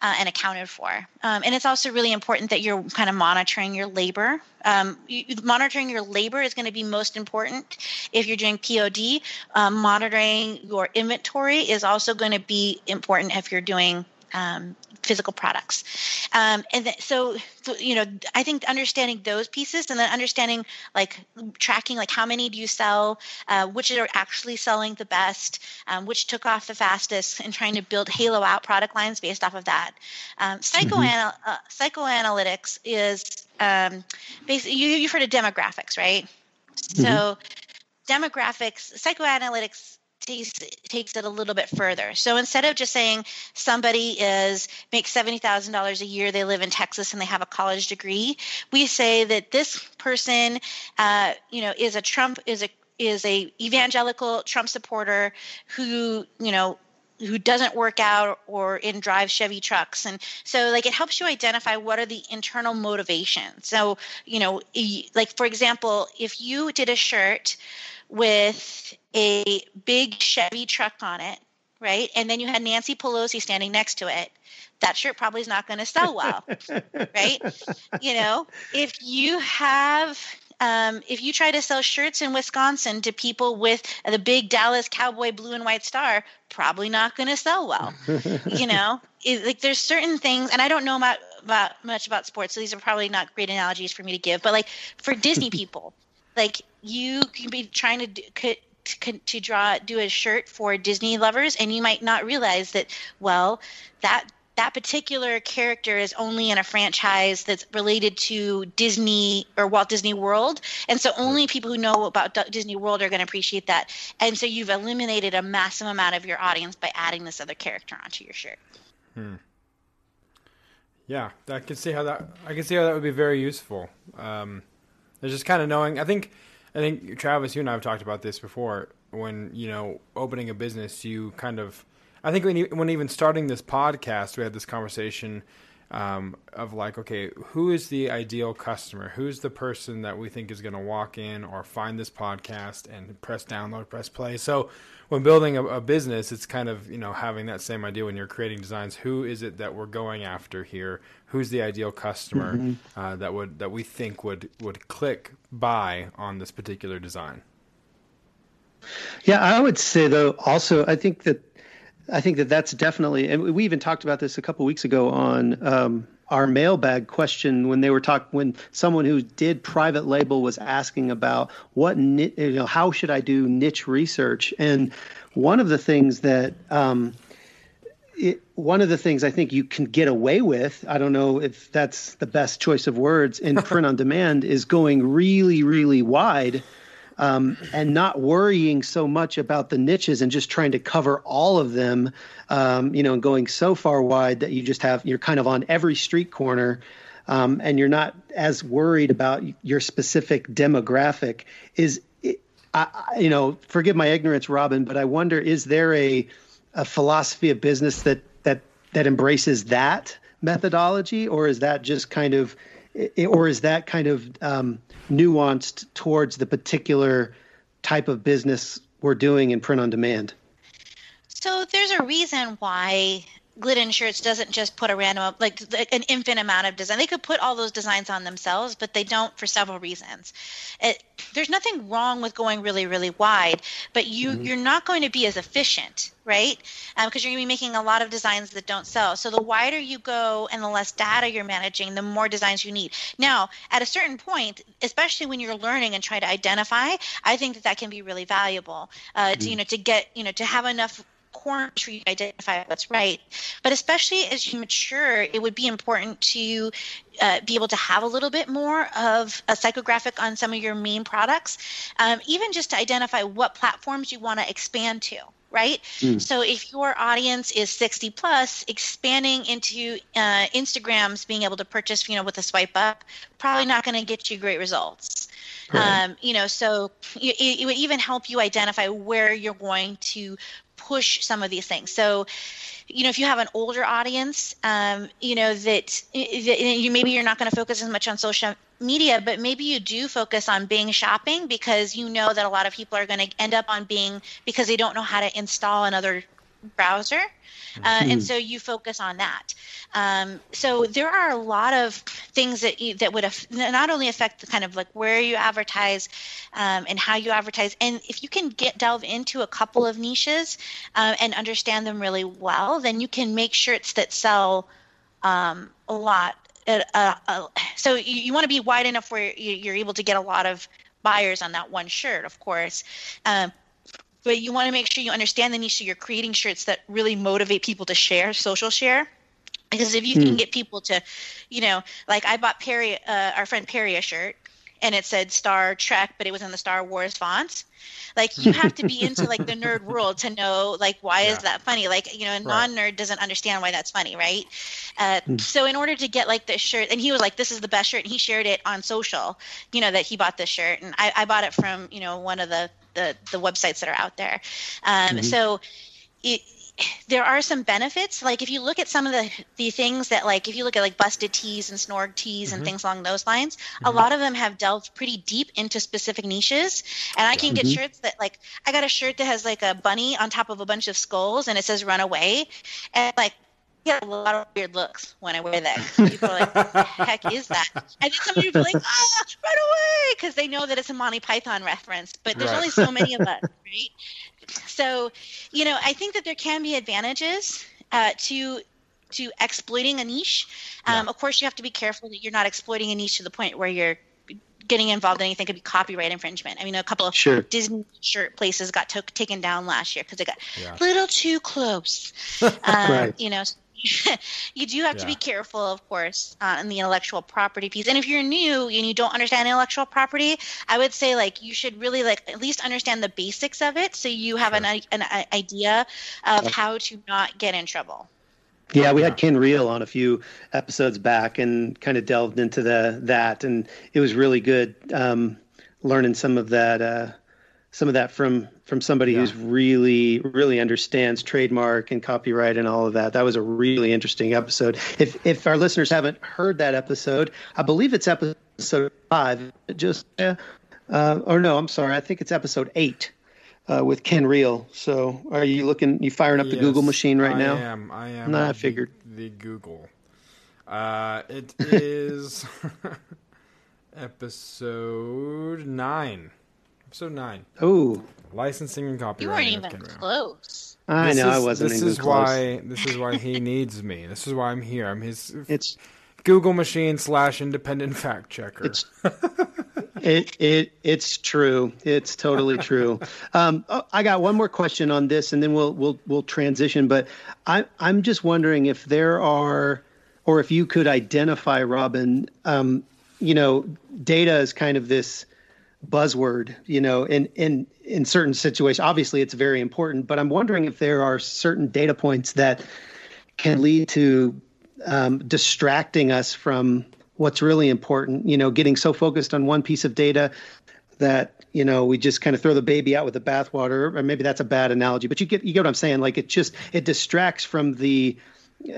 D: Uh, and accounted for. Um, and it's also really important that you're kind of monitoring your labor. Um, you, monitoring your labor is going to be most important if you're doing POD. Um, monitoring your inventory is also going to be important if you're doing um, physical products. Um, and th- so, so, you know, I think understanding those pieces and then understanding like tracking, like how many do you sell, uh, which are actually selling the best, um, which took off the fastest, and trying to build halo out product lines based off of that. Um, psychoanal- mm-hmm. uh, psychoanalytics is um, basically, you, you've heard of demographics, right? Mm-hmm. So, demographics, psychoanalytics takes takes it a little bit further. So instead of just saying somebody is makes seventy thousand dollars a year, they live in Texas and they have a college degree, we say that this person, uh, you know, is a Trump is a is a evangelical Trump supporter who you know who doesn't work out or in drive Chevy trucks. And so like it helps you identify what are the internal motivations. So, you know, like for example, if you did a shirt with a big Chevy truck on it, right? And then you had Nancy Pelosi standing next to it. That shirt probably is not going to sell well, right? You know, if you have um, if you try to sell shirts in Wisconsin to people with the big Dallas Cowboy blue and white star, probably not going to sell well. you know, it, like there's certain things, and I don't know about, about much about sports, so these are probably not great analogies for me to give. But like for Disney people, like you can be trying to do, could, to, to draw do a shirt for Disney lovers, and you might not realize that well that that particular character is only in a franchise that's related to Disney or Walt Disney World. And so only people who know about Disney World are going to appreciate that. And so you've eliminated a massive amount of your audience by adding this other character onto your shirt.
B: Hmm. Yeah, I can see how that I can see how that would be very useful. Um, there's just kind of knowing. I think, I think Travis, you and I have talked about this before. When you know opening a business, you kind of. I think when when even starting this podcast, we had this conversation um, of like, okay, who is the ideal customer? Who's the person that we think is going to walk in or find this podcast and press download, press play? So when building a, a, business, it's kind of you know having that same idea when you're creating designs. Who is it that we're going after here? Who's the ideal customer mm-hmm. uh, that would that we think would would click buy on this particular design?
C: Yeah, I would say though also I think that I think that that's definitely, and we even talked about this a couple weeks ago on um, our mailbag question when they were talking when someone who did private label was asking about what you know how should I do niche research, and one of the things that um, it, one of the things I think you can get away with, I don't know if that's the best choice of words in print on demand, is going really, really wide um, and not worrying so much about the niches and just trying to cover all of them, um, you know, and going so far wide that you just have, you're kind of on every street corner. Um, and you're not as worried about your specific demographic is I, you know forgive my ignorance robyn but i wonder is there a a philosophy of business that that that embraces that methodology, or is that just kind of, or is that kind of um, nuanced towards the particular type of business we're doing in print on demand?
D: So there's a reason why Gildan Shirts doesn't just put a random like an infinite amount of design. They could put all those designs on themselves, but they don't for several reasons. It, there's nothing wrong with going really really wide, but you mm-hmm. you're not going to be as efficient, right? Because um, you're going to be making a lot of designs that don't sell. So the wider you go and the less data you're managing, the more designs you need. Now, at a certain point, especially when you're learning and trying to identify, I think that that can be really valuable. Uh, mm-hmm. To you know to get you know to have enough corners for you to identify what's right. But especially as you mature, it would be important to uh, be able to have a little bit more of a psychographic on some of your main products, um, even just to identify what platforms you want to expand to right? Mm. So if your audience is 60 plus, expanding into uh, Instagrams, being able to purchase, you know, with a swipe up, probably not going to get you great results. Right. Um, you know, so it, would even help you identify where you're going to push some of these things. So, you know, if you have an older audience, um, you know that, that you maybe you're not going to focus as much on social media, but maybe you do focus on Bing shopping because you know that a lot of people are going to end up on Bing because they don't know how to install another browser. Uh, and hmm. so you focus on that. Um, so there are a lot of things that you, that would af- not only affect the kind of like where you advertise um, and how you advertise, and if you can get delve into a couple of niches uh, and understand them really well, then you can make shirts that sell um, a lot. Uh, uh, uh so you, you want to be wide enough where you're able to get a lot of buyers on that one shirt, of course. Um, but you want to make sure you understand the niche so you're creating shirts that really motivate people to share social share because if you hmm. can get people to you know like i bought perry uh, our friend perry a shirt and it said star trek but it was in the star wars font like you have to be into like the nerd world to know like why yeah. is that funny like you know a non-nerd doesn't understand why that's funny right uh, mm. so in order to get like this shirt and he was like this is the best shirt and he shared it on social you know that he bought this shirt and i, I bought it from you know one of the the, the websites that are out there um, mm-hmm. so it, there are some benefits. Like if you look at some of the the things that like if you look at like busted tees and snorg tees mm-hmm. and things along those lines, mm-hmm. a lot of them have delved pretty deep into specific niches. And I can get mm-hmm. shirts that like I got a shirt that has like a bunny on top of a bunch of skulls and it says run away. And like get a lot of weird looks when I wear that. People are like, "What the heck is that?" And then some people are like, "Ah, right away!" because they know that it's a Monty Python reference. But there's right. only so many of us, right? So, you know, I think that there can be advantages uh, to to exploiting a niche. Um, yeah. Of course, you have to be careful that you're not exploiting a niche to the point where you're getting involved in anything could be copyright infringement. I mean, a couple of
C: sure.
D: Disney shirt places got took, taken down last year because they got yeah. a little too close. um, right. You know, you do have yeah. to be careful, of course, uh, in the intellectual property piece. And if you're new and you don't understand intellectual property, I would say like you should really like at least understand the basics of it, so you have sure. an an idea of how to not get in trouble.
C: Yeah, we had Ken Reel on a few episodes back and kind of delved into the that, and it was really good um, learning some of that. Uh, some of that from from somebody yeah. who's really really understands trademark and copyright and all of that. That was a really interesting episode. If if our listeners haven't heard that episode, I believe it's episode five. Just uh, or no, I'm sorry, I think it's episode eight. Uh, with Ken Reel. So, are you looking? You firing up yes, the Google machine right
B: I
C: now?
B: I am. I am.
C: No, I figured
B: the, the Google. Uh, it is episode nine. Episode nine.
C: Oh,
B: licensing and copyright.
D: You weren't even close.
C: I
B: This
C: know I wasn't
B: This
C: even
B: is
C: close.
B: why. This is why he needs me. This is why I'm here. I'm his
C: It's
B: Google machine slash independent fact checker.
C: It's it it it's true. It's totally true. Um, oh, I got one more question on this, and then we'll we'll we'll transition. But I I'm just wondering if there are, or if you could identify, Robyn. Um, you know, data is kind of this buzzword. You know, in in in certain situations, obviously it's very important. But I'm wondering if there are certain data points that can lead to um, distracting us from what's really important. You know, getting so focused on one piece of data that you know we just kind of throw the baby out with the bathwater. Or maybe that's a bad analogy, but you get you get what I'm saying. Like it just it distracts from the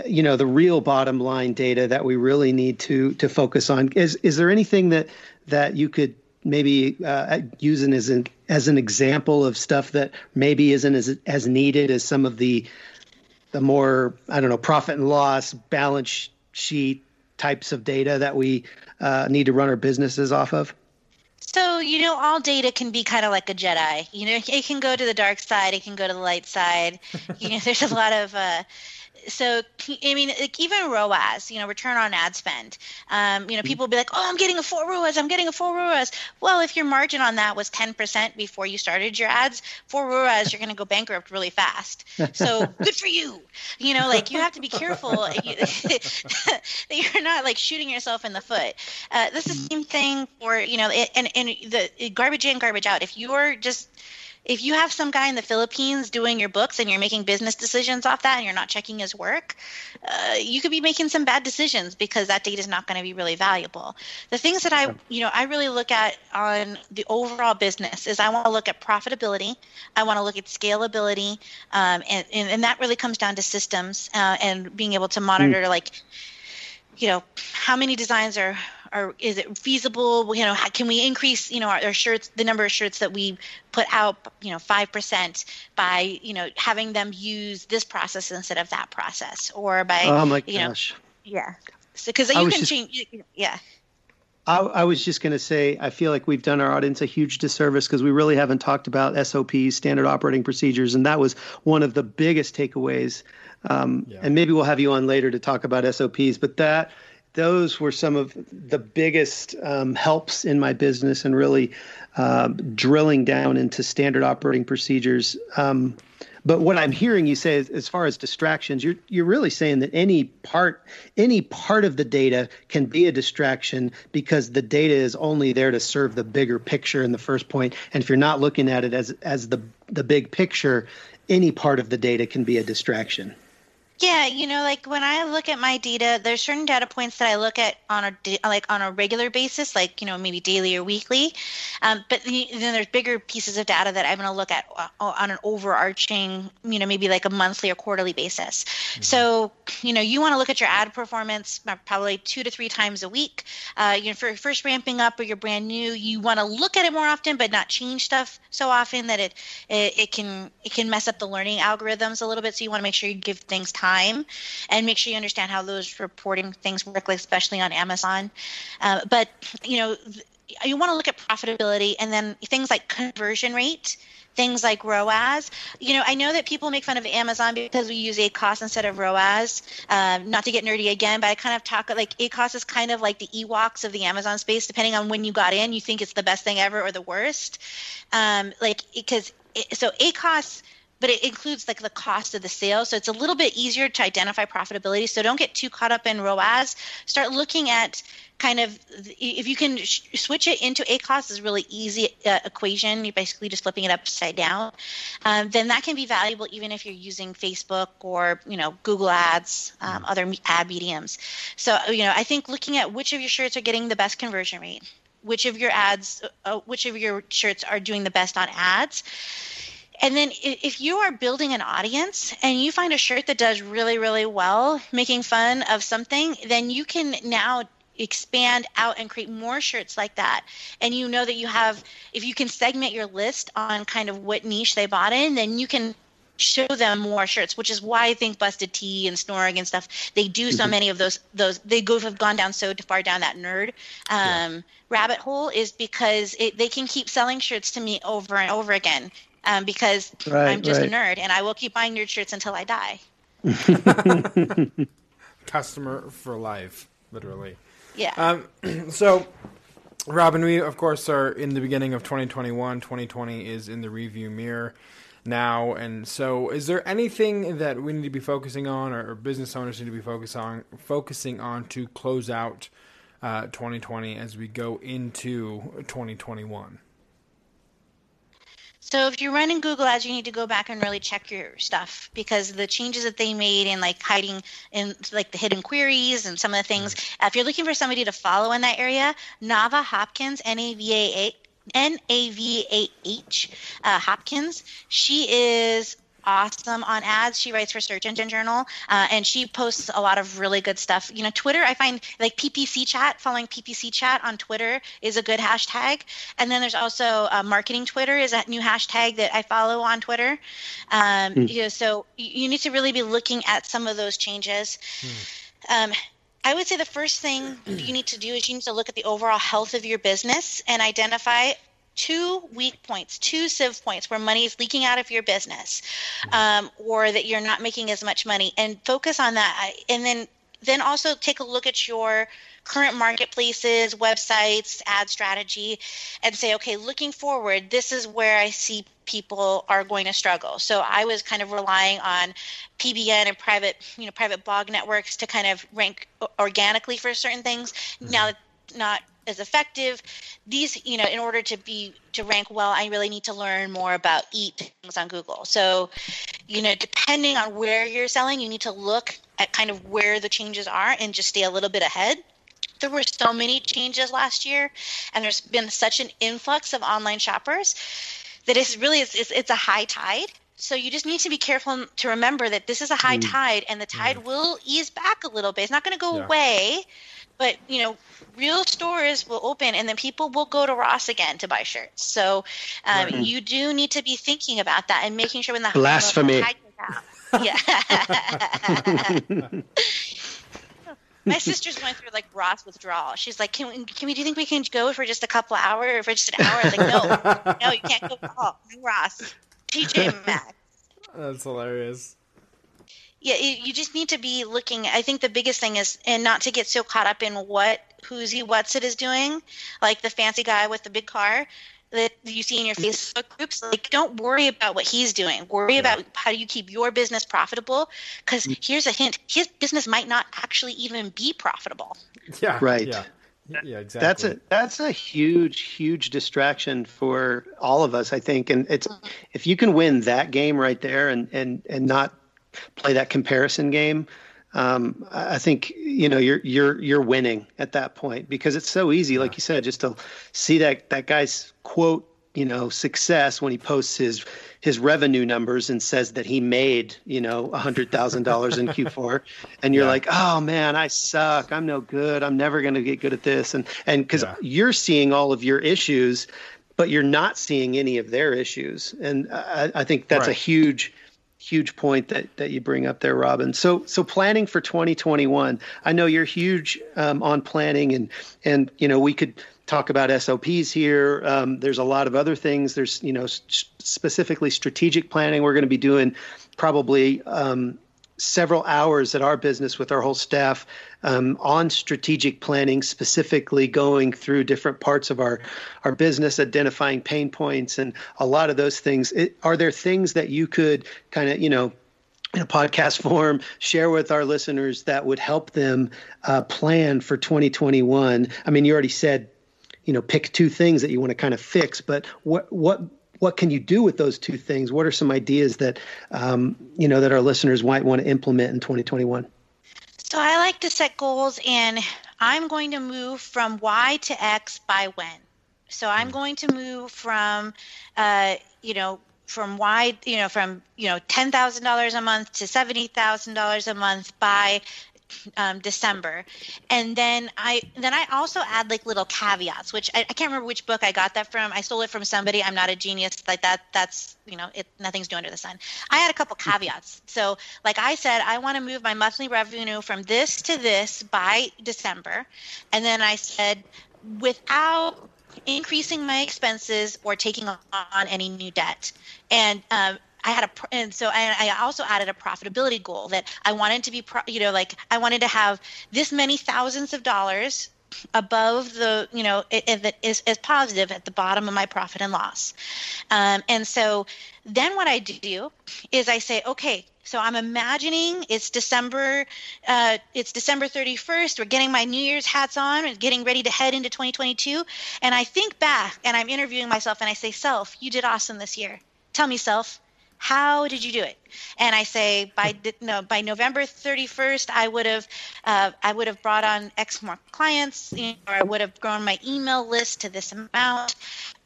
C: you know the real bottom line data that we really need to to focus on. Is is there anything that that you could maybe uh, an, as an as an example of stuff that maybe isn't as as needed as some of the the more I don't know profit and loss balance sheet types of data that we uh, need to run our businesses off of?
D: So, you know, all data can be kind of like a Jedi. You know, it can go to the dark side, it can go to the light side. you know, there's a lot of uh so I mean, like even ROAS, you know, return on ad spend. Um, you know, people will be like, "Oh, I'm getting a four ROAS. I'm getting a four ROAS." Well, if your margin on that was 10% before you started your ads, four ROAS, you're going to go bankrupt really fast. So good for you. You know, like you have to be careful that you're not like shooting yourself in the foot. Uh, this is the same thing for you know, and and the garbage in, garbage out. If you're just if you have some guy in the Philippines doing your books and you're making business decisions off that and you're not checking his work, uh, you could be making some bad decisions because that data is not going to be really valuable. The things that I, you know, I really look at on the overall business is I want to look at profitability, I want to look at scalability, um, and, and and that really comes down to systems uh, and being able to monitor mm. like, you know, how many designs are or is it feasible? You know how, can we increase you know our, our, shirts the number of shirts that we put out you know 5% by you know having them use this process instead of that process? Or by
C: oh my
D: you
C: gosh.
D: know, yeah because so, you can
C: just,
D: change yeah.
C: I, I was just going to say, I feel like we've done our audience a huge disservice because we really haven't talked about SOPs, standard operating procedures, and that was one of the biggest takeaways. Um, yeah. And maybe we'll have you on later to talk about SOPs, but that those were some of the biggest um, helps in my business and really uh, drilling down into standard operating procedures. Um, but what I'm hearing you say, as far as distractions, you're you're really saying that any part any part of the data can be a distraction because the data is only there to serve the bigger picture in the first point. And if you're not looking at it as as the the big picture, any part of the data can be a distraction.
D: Yeah, you know, like when I look at my data, there's certain data points that I look at on a like on a regular basis, like you know maybe daily or weekly. Um, but then there's bigger pieces of data that I'm going to look at uh, on an overarching, you know, maybe like a monthly or quarterly basis. Mm-hmm. So you know, you want to look at your ad performance uh, probably two to three times a week. Uh, you know, for first ramping up or you're brand new, you want to look at it more often, but not change stuff so often that it it, it can it can mess up the learning algorithms a little bit. So you want to make sure you give things time time and make sure you understand how those reporting things work, especially on Amazon. Uh, but you know, you want to look at profitability and then things like conversion rate things like ROAS. You know, I know that people make fun of Amazon because we use ACOS instead of ROAS. Um, not to get nerdy again, but I kind of talk like ACOS is kind of like the Ewoks of the Amazon space. Depending on when you got in, you think it's the best thing ever or the worst. Um, like because so ACOS but it includes like the cost of the sale. So it's a little bit easier to identify profitability. So don't get too caught up in ROAS. Start looking at kind of if you can sh- switch it into a ACOS is really easy uh, equation. You're basically just flipping it upside down. Um, then that can be valuable even if you're using Facebook or you know Google Ads, um, mm-hmm. other ad mediums. So you know I think looking at which of your shirts are getting the best conversion rate, which of your ads, uh, which of your shirts are doing the best on ads and then if you are building an audience and you find a shirt that does really, really well, making fun of something, then you can now expand out and create more shirts like that. And you know that you have, if you can segment your list on kind of what niche they bought in, then you can show them more shirts, which is why I think Busted Tee and Snorg and stuff they do so mm-hmm. many of those. Those they go have gone down so far down that nerd um, yeah. rabbit hole is because it, they can keep selling shirts to me over and over again um, because
C: Right,
D: I'm just
C: right.
D: a nerd and I will keep buying nerd shirts until I die.
B: Customer for life, literally.
D: Yeah.
B: Um, so, Robyn, we of course are in the beginning of 2021. 2020 is in the review mirror now, and so is there anything that we need to be focusing on, or, or business owners need to be focus on focusing on to close out uh, 2020 as we go into 2021?
D: So if you're running Google ads, you need to go back and really check your stuff because the changes that they made in like hiding in like the hidden queries and some of the things. uh, If you're looking for somebody to follow in that area, Navah Hopkins, N A V A A N A V A H uh, Hopkins, she is awesome on ads. She writes for Search Engine Journal, uh, and she posts a lot of really good stuff. You know, Twitter, I find like PPC chat, following PPC chat on Twitter is a good hashtag. And then there's also uh, marketing Twitter is that new hashtag that I follow on Twitter. Um, You know, so you you need to really be looking at some of those changes. Um, I would say the first thing you need to do is you need to look at the overall health of your business and identify two weak points, two sieve points where money is leaking out of your business, um, or that you're not making as much money, and focus on that. And then then also take a look at your current marketplaces, websites, ad strategy, and say, okay, looking forward, this is where I see people are going to struggle. So I was kind of relying on PBN and private, you know, private blog networks to kind of rank organically for certain things. Now, not as effective. These, you know, in order to be to rank well, I really need to learn more about EAT things on Google. So, you know, depending on where you're selling, you need to look at kind of where the changes are and just stay a little bit ahead. There were so many changes last year, and there's been such an influx of online shoppers that it's really it's, it's, it's a high tide. So you just need to be careful to remember that this is a high mm. tide, and the tide mm. will ease back a little bit. It's not going to go
B: Yeah.
D: away, but you know, real stores will open, and then people will go to Ross again to buy shirts. So um,
B: Right.
D: you do need to be thinking about that and making sure when the
C: Blasphemy.
D: the tide out- Yeah. My sister's going through like Ross withdrawal. She's like, "Can we? Can we? Do you think we can go for just a couple hours, or for just an hour?" I was like, "No, no, you can't go at all. No Ross, TJ Maxx."
B: That's hilarious.
D: Yeah, you you just need to be looking. I think the biggest thing is, and not to get so caught up in what who's he, what's it is doing, like the fancy guy with the big car that you see in your mm-hmm. Facebook groups. Like, don't worry about what he's doing. Worry about how do you keep your business profitable. Because mm-hmm. here's a hint: his business might not actually even be profitable.
B: Yeah.
C: Right.
B: Yeah. Yeah. Exactly.
C: That's a that's a huge huge distraction for all of us, I think. And it's mm-hmm. if you can win that game right there and and and not play that comparison game, um, I think you know you're you're you're winning at that point because it's so easy, like you said, just to see that that guy's quote you know success when he posts his his revenue numbers and says that he made you know a hundred thousand dollars in Q4, and you're
B: Yeah.
C: like, oh man, I suck, I'm no good, I'm never going to get good at this, and and because
B: Yeah.
C: you're seeing all of your issues, but you're not seeing any of their issues, and I, I think that's a huge huge point that, that you bring up there, Robyn. So so planning for 2021. I know you're huge um, on planning, and and you know we could talk about SOPs here. Um, there's a lot of other things. There's you know specifically strategic planning. We're going to be doing probably. Um, several hours at our business with our whole staff um, on strategic planning, specifically going through different parts of our our business, identifying pain points, and a lot of those things. It, are there things that you could kind of you know in a podcast form share with our listeners that would help them uh, plan for 2021? I mean, you already said you know pick two things that you want to kind of fix, but what what what can you do with those two things? What are some ideas that um, you know that our listeners might want to implement in 2021?
D: So I like to set goals and I'm going to move from Y to X by when. So I'm going to move from, uh, you know, from Y, you know, from you know ten thousand dollars a month to seventy thousand dollars a month by um, December, and then I then I also add like little caveats, which I, I can't remember which book I got that from. I stole it from somebody. I'm not a genius like that. That's you know, it nothing's new under the sun. I had a couple caveats. So like I said, I want to move my monthly revenue from this to this by December, and then I said without increasing my expenses or taking on any new debt. And um, I had a, and so I, I, also added a profitability goal that I wanted to be, pro, you know, like I wanted to have this many thousands of dollars above the, you know, it, it is, is positive at the bottom of my profit and loss. Um, and so then what I do is I say, okay, so I'm imagining it's December, uh, it's December 31st. We're getting my New Year's hats on and getting ready to head into 2022. And I think back and I'm interviewing myself and I say, self, you did awesome this year. Tell me, self, how did you do it? And i say by no by november 31st i would have uh, i would have brought on x more clients you know, or i would have grown my email list to this amount.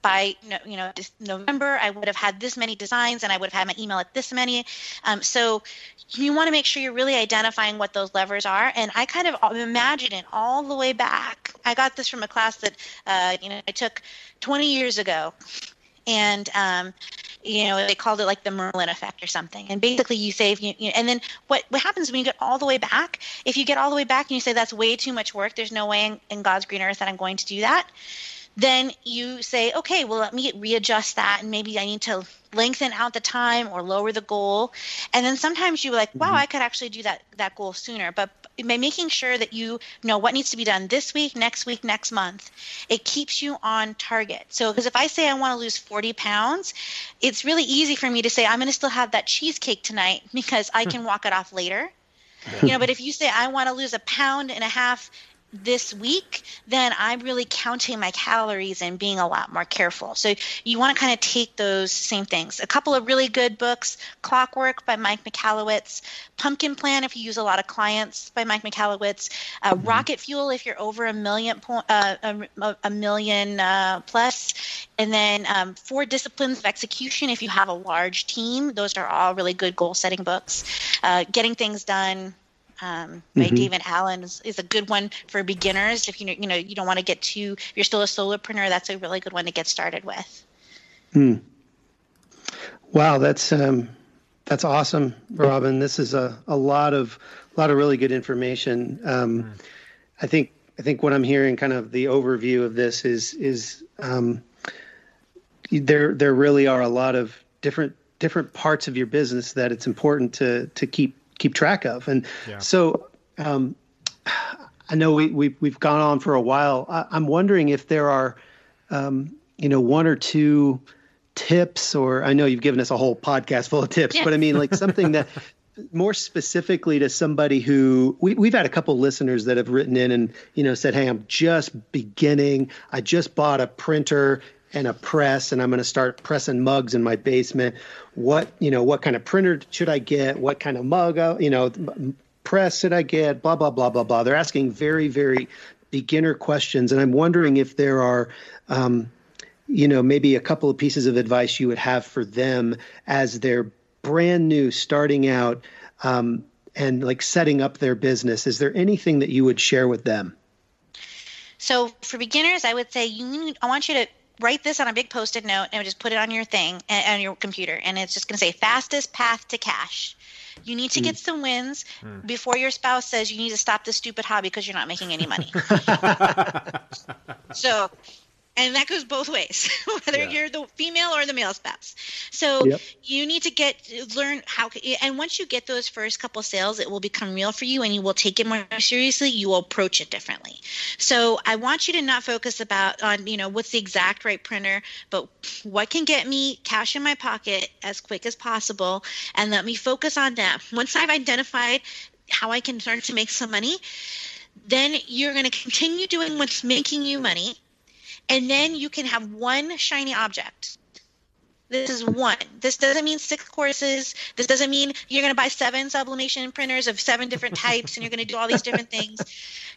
D: By you know november i would have had this many designs and i would have had my email at this many. Um, so you want to make sure you're really identifying what those levers are. And i kind of imagine it all the way back. I got this from a class that uh, you know i took 20 years ago. And um, you know they called it like the merlin effect or something. And basically you save you, you, and then what what happens when you get all the way back if you get all the way back and you say that's way too much work. There's no way in, in god's green earth that i'm going to do that then you say, okay, well, let me readjust that, and maybe I need to lengthen out the time or lower the goal. And then sometimes you're like, wow, mm-hmm. I could actually do that that goal sooner. But by making sure that you know what needs to be done this week, next week, next month, it keeps you on target. So, because if I say I want to lose 40 pounds, it's really easy for me to say I'm going to still have that cheesecake tonight because I can walk it off later. You know, but if you say I want to lose a pound and a half this week, then I'm really counting my calories and being a lot more careful. So you want to kind of take those same things. A couple of really good books Clockwork by Mike Michalowicz, Pumpkin Plan if you use a lot of clients by Mike Michalowicz, uh, mm-hmm. Rocket Fuel if you're over a million, po- uh, a, a, million uh, plus, and then um, Four Disciplines of Execution if you have a large team. Those are all really good goal setting books. Uh, getting things done um, by mm-hmm. David Allen is, is, a good one for beginners. If you you know you don't want to get too, if you're still a solopreneur. That's a really good one to get started with.
C: Hmm. Wow, that's um, that's awesome, Robyn. This is a, a lot of a lot of really good information. Um, mm. I think I think what I'm hearing, kind of the overview of this, is is um, there there really are a lot of different different parts of your business that it's important to to keep keep track of. And yeah. so um, I know we, we we've gone on for a while. I, am wondering if there are um, you know one or two tips, or I know you've given us a whole podcast full of tips, yeah. but I mean like something that more specifically to somebody who we, we've had a couple listeners that have written in and you know said hey i'm just beginning i just bought a printer and a press and I'm going to start pressing mugs in my basement. What, you know, what kind of printer should I get? What kind of mug, uh, you know, press should I get? Blah, blah, blah, blah, blah. They're asking very, very beginner questions. And I'm wondering if there are, um, you know, maybe a couple of pieces of advice you would have for them as they're brand new, starting out, um, and like setting up their business. Is there anything that you would share with them?
D: So for beginners, I would say you need, I want you to write this on a big post-it note and just put it on your thing and on your computer and it's just going to say fastest path to cash you need to get hmm. some wins mm. before your spouse says you need to stop this stupid hobby because you're not making any money so and that goes both ways whether yeah. you're the female or the male spouse. So yep. you need to get learn how and once you get those first couple sales it will become real for you and you will take it more seriously. You will approach it differently. So i want you to not focus about on you know what's the exact right printer but what can get me cash in my pocket as quick as possible and let me focus on that. Once i've identified how i can start to make some money then you're going to continue doing what's making you money and then you can have one shiny object. This is one. This doesn't mean six courses. This doesn't mean you're going to buy seven sublimation printers of seven different types and you're going to do all these different things.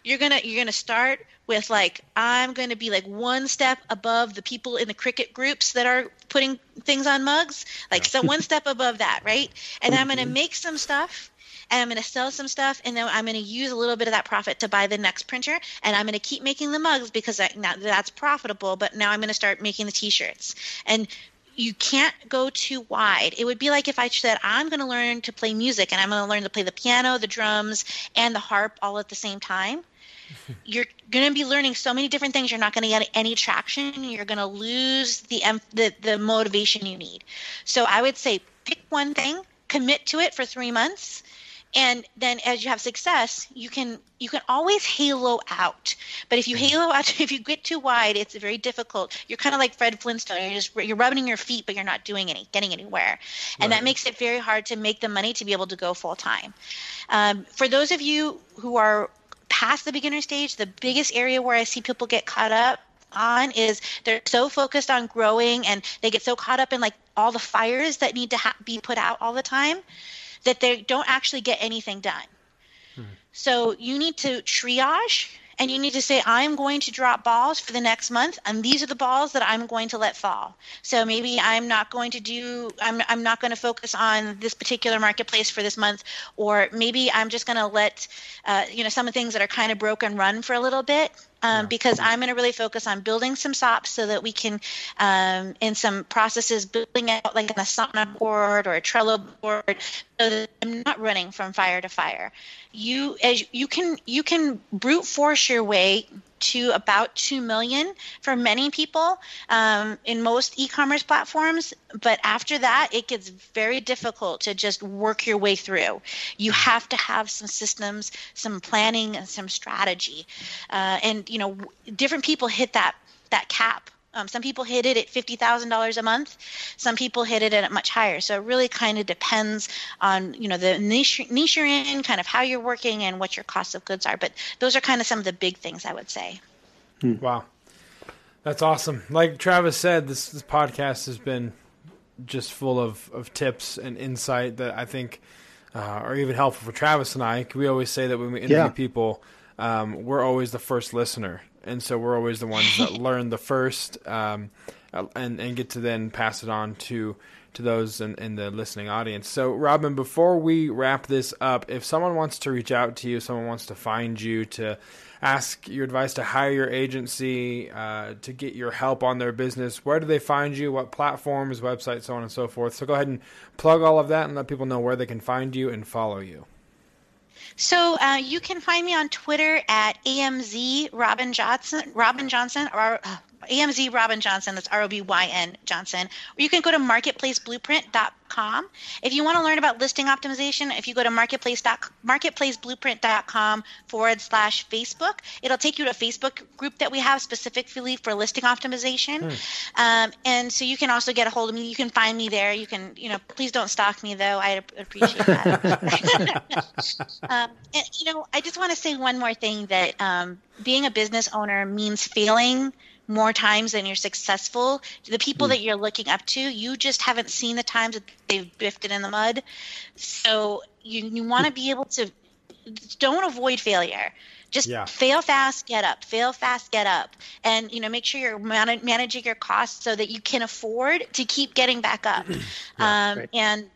D: You're going to you're going to start with like I'm going to be like one step above the people in the Cricut groups that are putting things on mugs. Like so one step above that, right? And I'm going to mm-hmm. make some stuff and I'm going to sell some stuff, and then I'm going to use a little bit of that profit to buy the next printer, and I'm going to keep making the mugs because I, now that's profitable. But now I'm going to start making the T-shirts, and you can't go too wide. It would be like if I said, I'm going to learn to play music and I'm going to learn to play the piano, the drums, and the harp all at the same time. you're going to be learning so many different things. You're not going to get any traction. You're going to lose the, the the motivation you need. So I would say pick one thing, commit to it for three months, and then as you have success you can you can always halo out. But if you mm-hmm. halo out if you get too wide it's very difficult. You're kind of like fred flintstone. You're just you're rubbing your feet but you're not doing any getting anywhere. And right. that makes it very hard to make the money to be able to go full time. Um, for those of you who are past the beginner stage the biggest area where i see people get caught up on is they're so focused on growing and they get so caught up in like all the fires that need to ha- be put out all the time that they don't actually get anything done. Hmm. So you need to triage and you need to say i'm going to drop balls for the next month and these are the balls that i'm going to let fall so maybe i'm not going to do i'm, I'm not going to focus on this particular marketplace for this month or maybe i'm just going to let uh, you know some of the things that are kind of broken run for a little bit um, yeah. because I'm going to really focus on building some SOPs so that we can, um, in some processes, building out like an Asana board or a Trello board, so that I'm not running from fire to fire. You as you can you can brute force your way to about 2 million for many people um, in most e-commerce platforms. But after that it gets very difficult to just work your way through. You have to have some systems some planning and some strategy. Uh, and you know different people hit that that cap um, some people hit it at fifty thousand dollars a month. Some people hit it at much higher. So it really kind of depends on you know the niche niche you're in, kind of how you're working, and what your cost of goods are. But those are kind of some of the big things I would say.
B: Hmm. Wow, that's awesome. Like Travis said, this this podcast has been just full of of tips and insight that I think uh, are even helpful for Travis and I. We always say that when we interview yeah. people, um, we're always the first listener and so we're always the ones that learn the first um, and and get to then pass it on to to those in, in, the listening audience. So, Robyn, before we wrap this up, if someone wants to reach out to you, someone wants to find you to ask your advice to hire your agency, uh, to get your help on their business, where do they find you? What platforms, websites, so on and so forth? So, go ahead and plug all of that and let people know where they can find you and follow you.
D: So uh, you can find me on Twitter at AMZ Robyn Johnson, Robyn Johnson, or uh, AMZ Robyn Johnson. That's R O B Y N Johnson. Or you can go to marketplaceblueprint.com. If you want to learn about listing optimization, if you go to marketplace marketplaceblueprint.com forward slash Facebook, it'll take you to a Facebook group that we have specifically for listing optimization. Hmm. Um, and so you can also get a hold of me. You can find me there. You can, you know, please don't stalk me though. I appreciate that. um, and, you know, I just want to say one more thing that um, being a business owner means failing more times than you're successful. The people mm. that you're looking up to, you just haven't seen the times that they've biffed it in the mud. So you you want to be able to don't avoid failure. Just yeah. fail fast, get up. Fail fast, get up, and you know make sure you're man- managing your costs so that you can afford to keep getting back up. yeah, um, right. And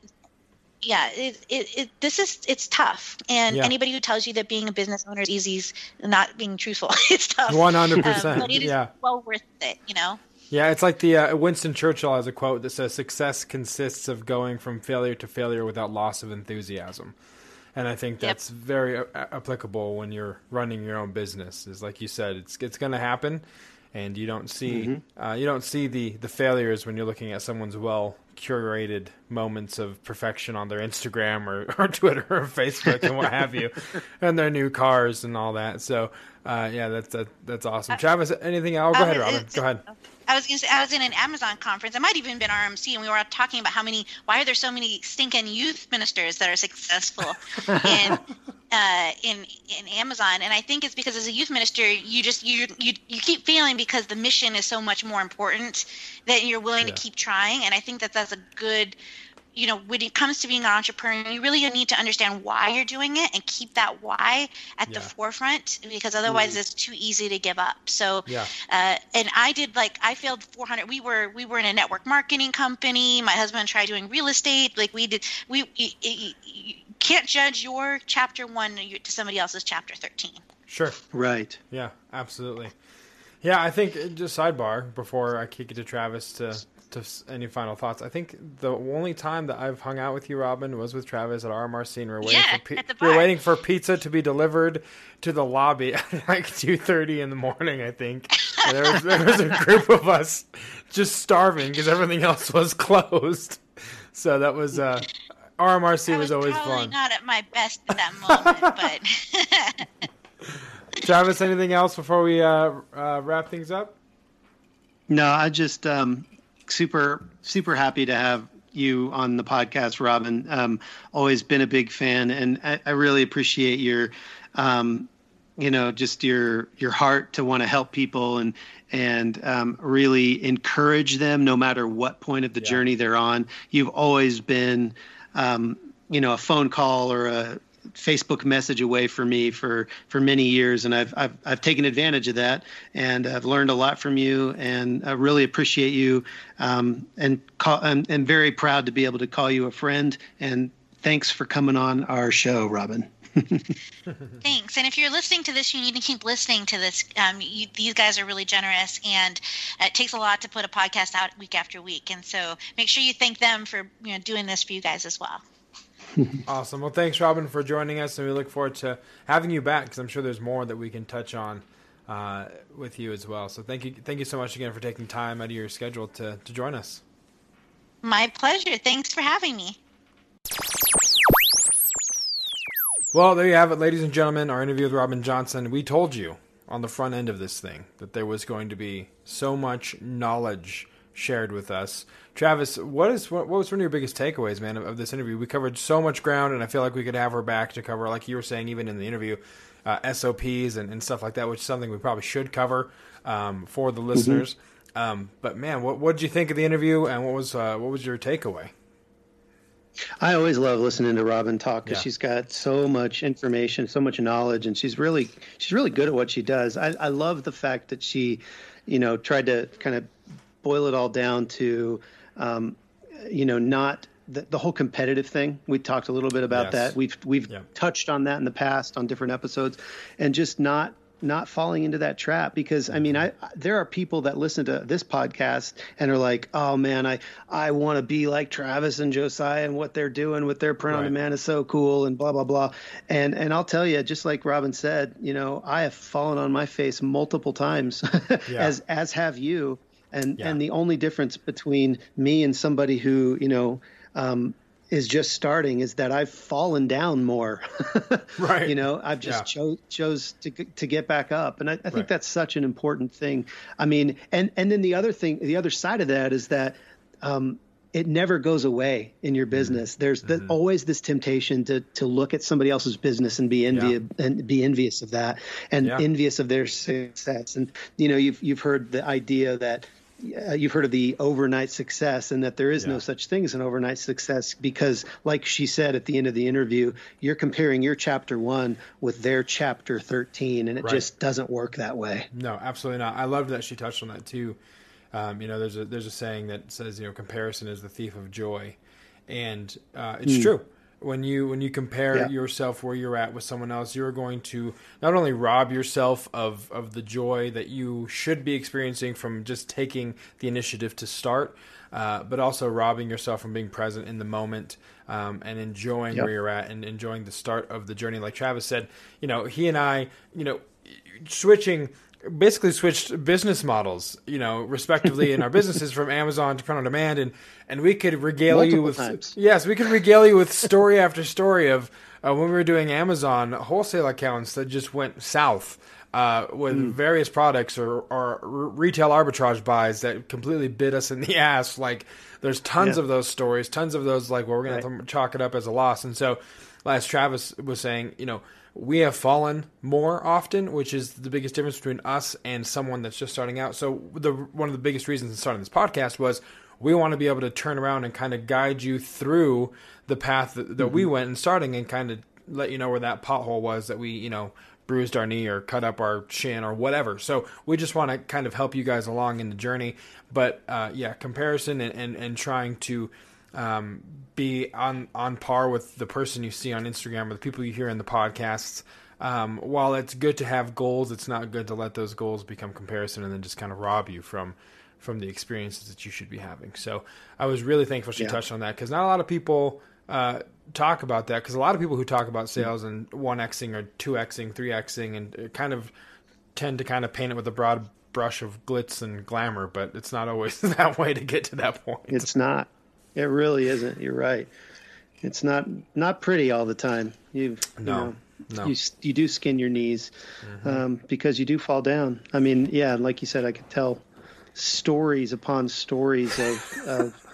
D: yeah, it, it, it, this is it's tough, and yeah. anybody who tells you that being a business owner is easy is not being truthful. it's tough.
B: One hundred percent.
D: But it is
B: yeah.
D: well worth it. You know.
B: Yeah, it's like the uh, Winston Churchill has a quote that says, "Success consists of going from failure to failure without loss of enthusiasm." And I think that's yep. very a- applicable when you're running your own business. Is like you said, it's it's going to happen, and you don't see mm-hmm. uh, you don't see the the failures when you're looking at someone's well curated moments of perfection on their Instagram or, or Twitter or Facebook and what have you, and their new cars and all that. So, uh, yeah, that's that, that's awesome. Uh, Travis, anything else? Go ahead, Robyn. Go ahead.
D: I was going to say I was in an Amazon conference. I might even been RMC, and we were talking about how many. Why are there so many stinking youth ministers that are successful in uh, in in Amazon? And I think it's because as a youth minister, you just you you you keep failing because the mission is so much more important that you're willing yeah. to keep trying. And I think that that's a good you know, when it comes to being an entrepreneur, you really need to understand why you're doing it and keep that why at yeah. the forefront because otherwise mm. it's too easy to give up. So, yeah. uh, and I did like I failed 400. We were we were in a network marketing company. My husband tried doing real estate. Like we did, we you, you, you can't judge your chapter one to somebody else's chapter 13.
B: Sure.
C: Right.
B: Yeah. Absolutely. Yeah, I think just sidebar before I kick it to Travis to to any final thoughts. I think the only time that I've hung out with you, Robyn, was with Travis at RMRC, and we are waiting
D: yeah,
B: for pi-
D: at the
B: we are waiting for pizza to be delivered to the lobby at like two thirty in the morning. I think there was there was a group of us just starving because everything else was closed. So that was uh, RMRC
D: I
B: was,
D: was
B: always
D: probably
B: fun.
D: not at my best at that moment, but
B: Travis, anything else before we uh, uh, wrap things up?
C: No, I just um, super super happy to have you on the podcast, Robyn. Um, always been a big fan, and I, I really appreciate your, um, you know, just your your heart to want to help people and and um, really encourage them, no matter what point of the
B: Yeah.
C: journey they're on. You've always been, um, you know, a phone call or a Facebook message away for me for for many years, and I've I've I've taken advantage of that, and I've learned a lot from you, and I really appreciate you, um, and call, I'm, I'm very proud to be able to call you a friend, and thanks for coming on our show, Robyn.
D: Thanks. And if you're listening to this, you need to keep listening to this. Um, you, these guys are really generous, and it takes a lot to put a podcast out week after week. And so make sure you thank them for you know doing this for you guys as well.
B: Awesome. Well, thanks, Robyn, for joining us, and we look forward to having you back because I'm sure there's more that we can touch on uh, with you as well. So thank you, thank you so much again for taking time out of your schedule to to join us.
D: My pleasure. Thanks for having me.
B: Well, there you have it, ladies and gentlemen. Our interview with Robyn Johnson. We told you on the front end of this thing that there was going to be so much knowledge shared with us. Travis, what is what, what was one of your biggest takeaways, man, of, of this interview? We covered so much ground, and I feel like we could have her back to cover, like you were saying, even in the interview, uh, SOPs and, and stuff like that, which is something we probably should cover um, for the listeners. Um, but man, what what did you think of the interview, and what was uh, what was your takeaway?
C: I always love listening to Robyn talk because
B: Yeah.
C: she's got so much information, so much knowledge, and she's really she's really good at what she does. I, I love the fact that she, you know, tried to kind of boil it all down to, um, you know, not the, the whole competitive thing. We talked a little bit about
B: Yes.
C: that. We've we've
B: Yeah.
C: touched on that in the past on different episodes, and just not not falling into that trap because I mean I I- there are people that listen to this podcast and are like oh man I I want to be like Travis and Josiah and what they're doing with their print on
B: Right.
C: demand is so cool and blah blah blah and and I'll tell you just like Robyn said you know I have fallen on my face multiple times
B: Yeah.
C: as as have you and
B: Yeah.
C: and the only difference between me and somebody who you know um, is just starting is that I've fallen down more.
B: Right.
C: You know, I've just
B: Yeah.
C: chose chose to to get back up, and I, I think
B: Right.
C: that's such an important thing. I mean, and and then the other thing, the other side of that is that. Um, it never goes away in your business.
B: Mm-hmm.
C: There's the, always this temptation to to look at somebody else's business and be envious and be envious of that and
B: Yeah.
C: envious of their success. And you know, you've you've heard the idea that uh, you've heard of the overnight success and that there is
B: Yeah.
C: no such thing as an overnight success because like she said at the end of the interview you're comparing your chapter 1 with their chapter 13 and it
B: Right.
C: just doesn't work that way
B: No, absolutely not. I loved that she touched on that too. Um, you know, there's a there's a saying that says you know comparison is the thief of joy, and uh, it's true. When you when you compare
C: Yeah.
B: yourself where you're at with someone else, you're going to not only rob yourself of of the joy that you should be experiencing from just taking the initiative to start, uh, but also robbing yourself from being present in the moment um, and enjoying
C: Yep.
B: where you're at and enjoying the start of the journey. Like Travis said, you know, he and I, you know, switching basically switched business models, you know, respectively in our businesses from Amazon to print on demand, and and we could regale you with
C: times.
B: yes, we could regale you with story after story of uh, when we were doing Amazon wholesale accounts that just went south. Uh, with
C: Hmm.
B: various products or, or retail arbitrage buys that completely bit us in the ass. Like, there's tons
C: Yeah.
B: of those stories, tons of those, like, well, we're going have to chalk it up as a loss. And so, as Travis was saying, you know, we have fallen more often, which is the biggest difference between us and someone that's just starting out. So the one of the biggest reasons in starting this podcast was we want to be able to turn around and kind of guide you through the path that, that we went and starting and kind of let you know where that pothole was that we, you know, bruised our knee or cut up our shin or whatever. So we just want to kind of help you guys along in the journey. But uh, yeah, comparison and, and, and trying to um, be on on par with the person you see on Instagram or the people you hear in the podcasts. um, while it's good to have goals, it's not good to let those goals become comparison and then just kind of rob you from from the experiences that you should be having. So I was really thankful she
C: Yeah.
B: touched on that because not a lot of people uh, talk about that because a lot of people who talk about sales and one xing or two xing, three xing, and uh, kind of tend to kind of paint it with a broad brush of glitz and glamour, but it's not always that way to get to that point.
C: It's not. It really isn't. You're right. It's not not pretty all the time. You've you
B: No,
C: know,
B: no. Mm-hmm.
C: you you do skin your knees um, because you do fall down. I mean, yeah, like you said, I could tell stories upon stories of, of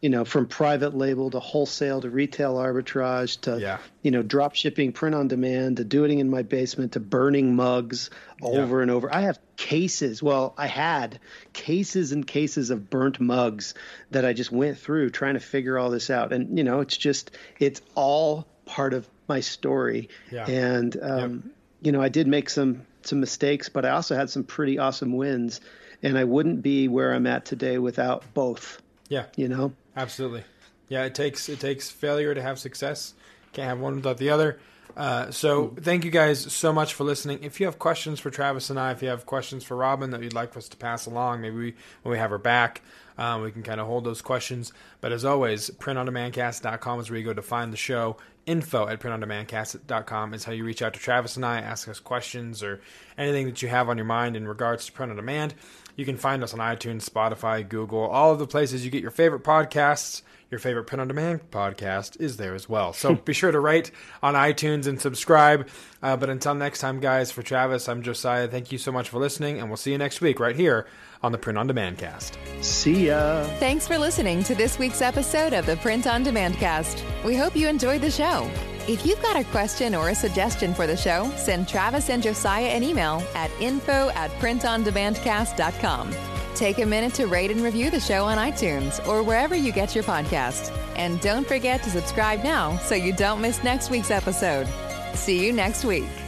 C: you know from private label to wholesale to retail arbitrage to
B: Yeah.
C: you know drop shipping print on demand to doing it in my basement to burning mugs over and over. I have cases well i had cases and cases of burnt mugs that i just went through trying to figure all this out. And you know it's just it's all part of my story.
B: Yeah.
C: and um, you know i did make some some mistakes but i also had some pretty awesome wins. And i wouldn't be where i'm at today without both.
B: Yeah,
C: you know
B: absolutely. Yeah, it takes it takes failure to have success. Can't have one without the other. Uh, so thank you guys so much for listening. If you have questions for Travis and I, if you have questions for Robyn that you'd like for us to pass along, maybe we, when we have her back, um, we can kind of hold those questions. But as always, printondemandcast.com is where you go to find the show. Info at printondemandcast.com is how you reach out to Travis and I, ask us questions or anything that you have on your mind in regards to print on demand. You can find us on iTunes, Spotify, Google, all of the places you get your favorite podcasts. Your favorite print on demand podcast is there as well. So be sure to rate on iTunes and subscribe. Uh, but until next time, guys, for Travis, I'm Josiah. Thank you so much for listening, and we'll see you next week right here on the Print on Demand cast.
C: see ya
A: Thanks for listening to this week's episode of the Print on Demand Cast. We hope you enjoyed the show. If you've got a question or a suggestion for the show, send Travis and Josiah an email at info at printondemandcast.com. Take a minute to rate and review the show on iTunes or wherever you get your podcast. And don't forget to subscribe now so you don't miss next week's episode. See you next week.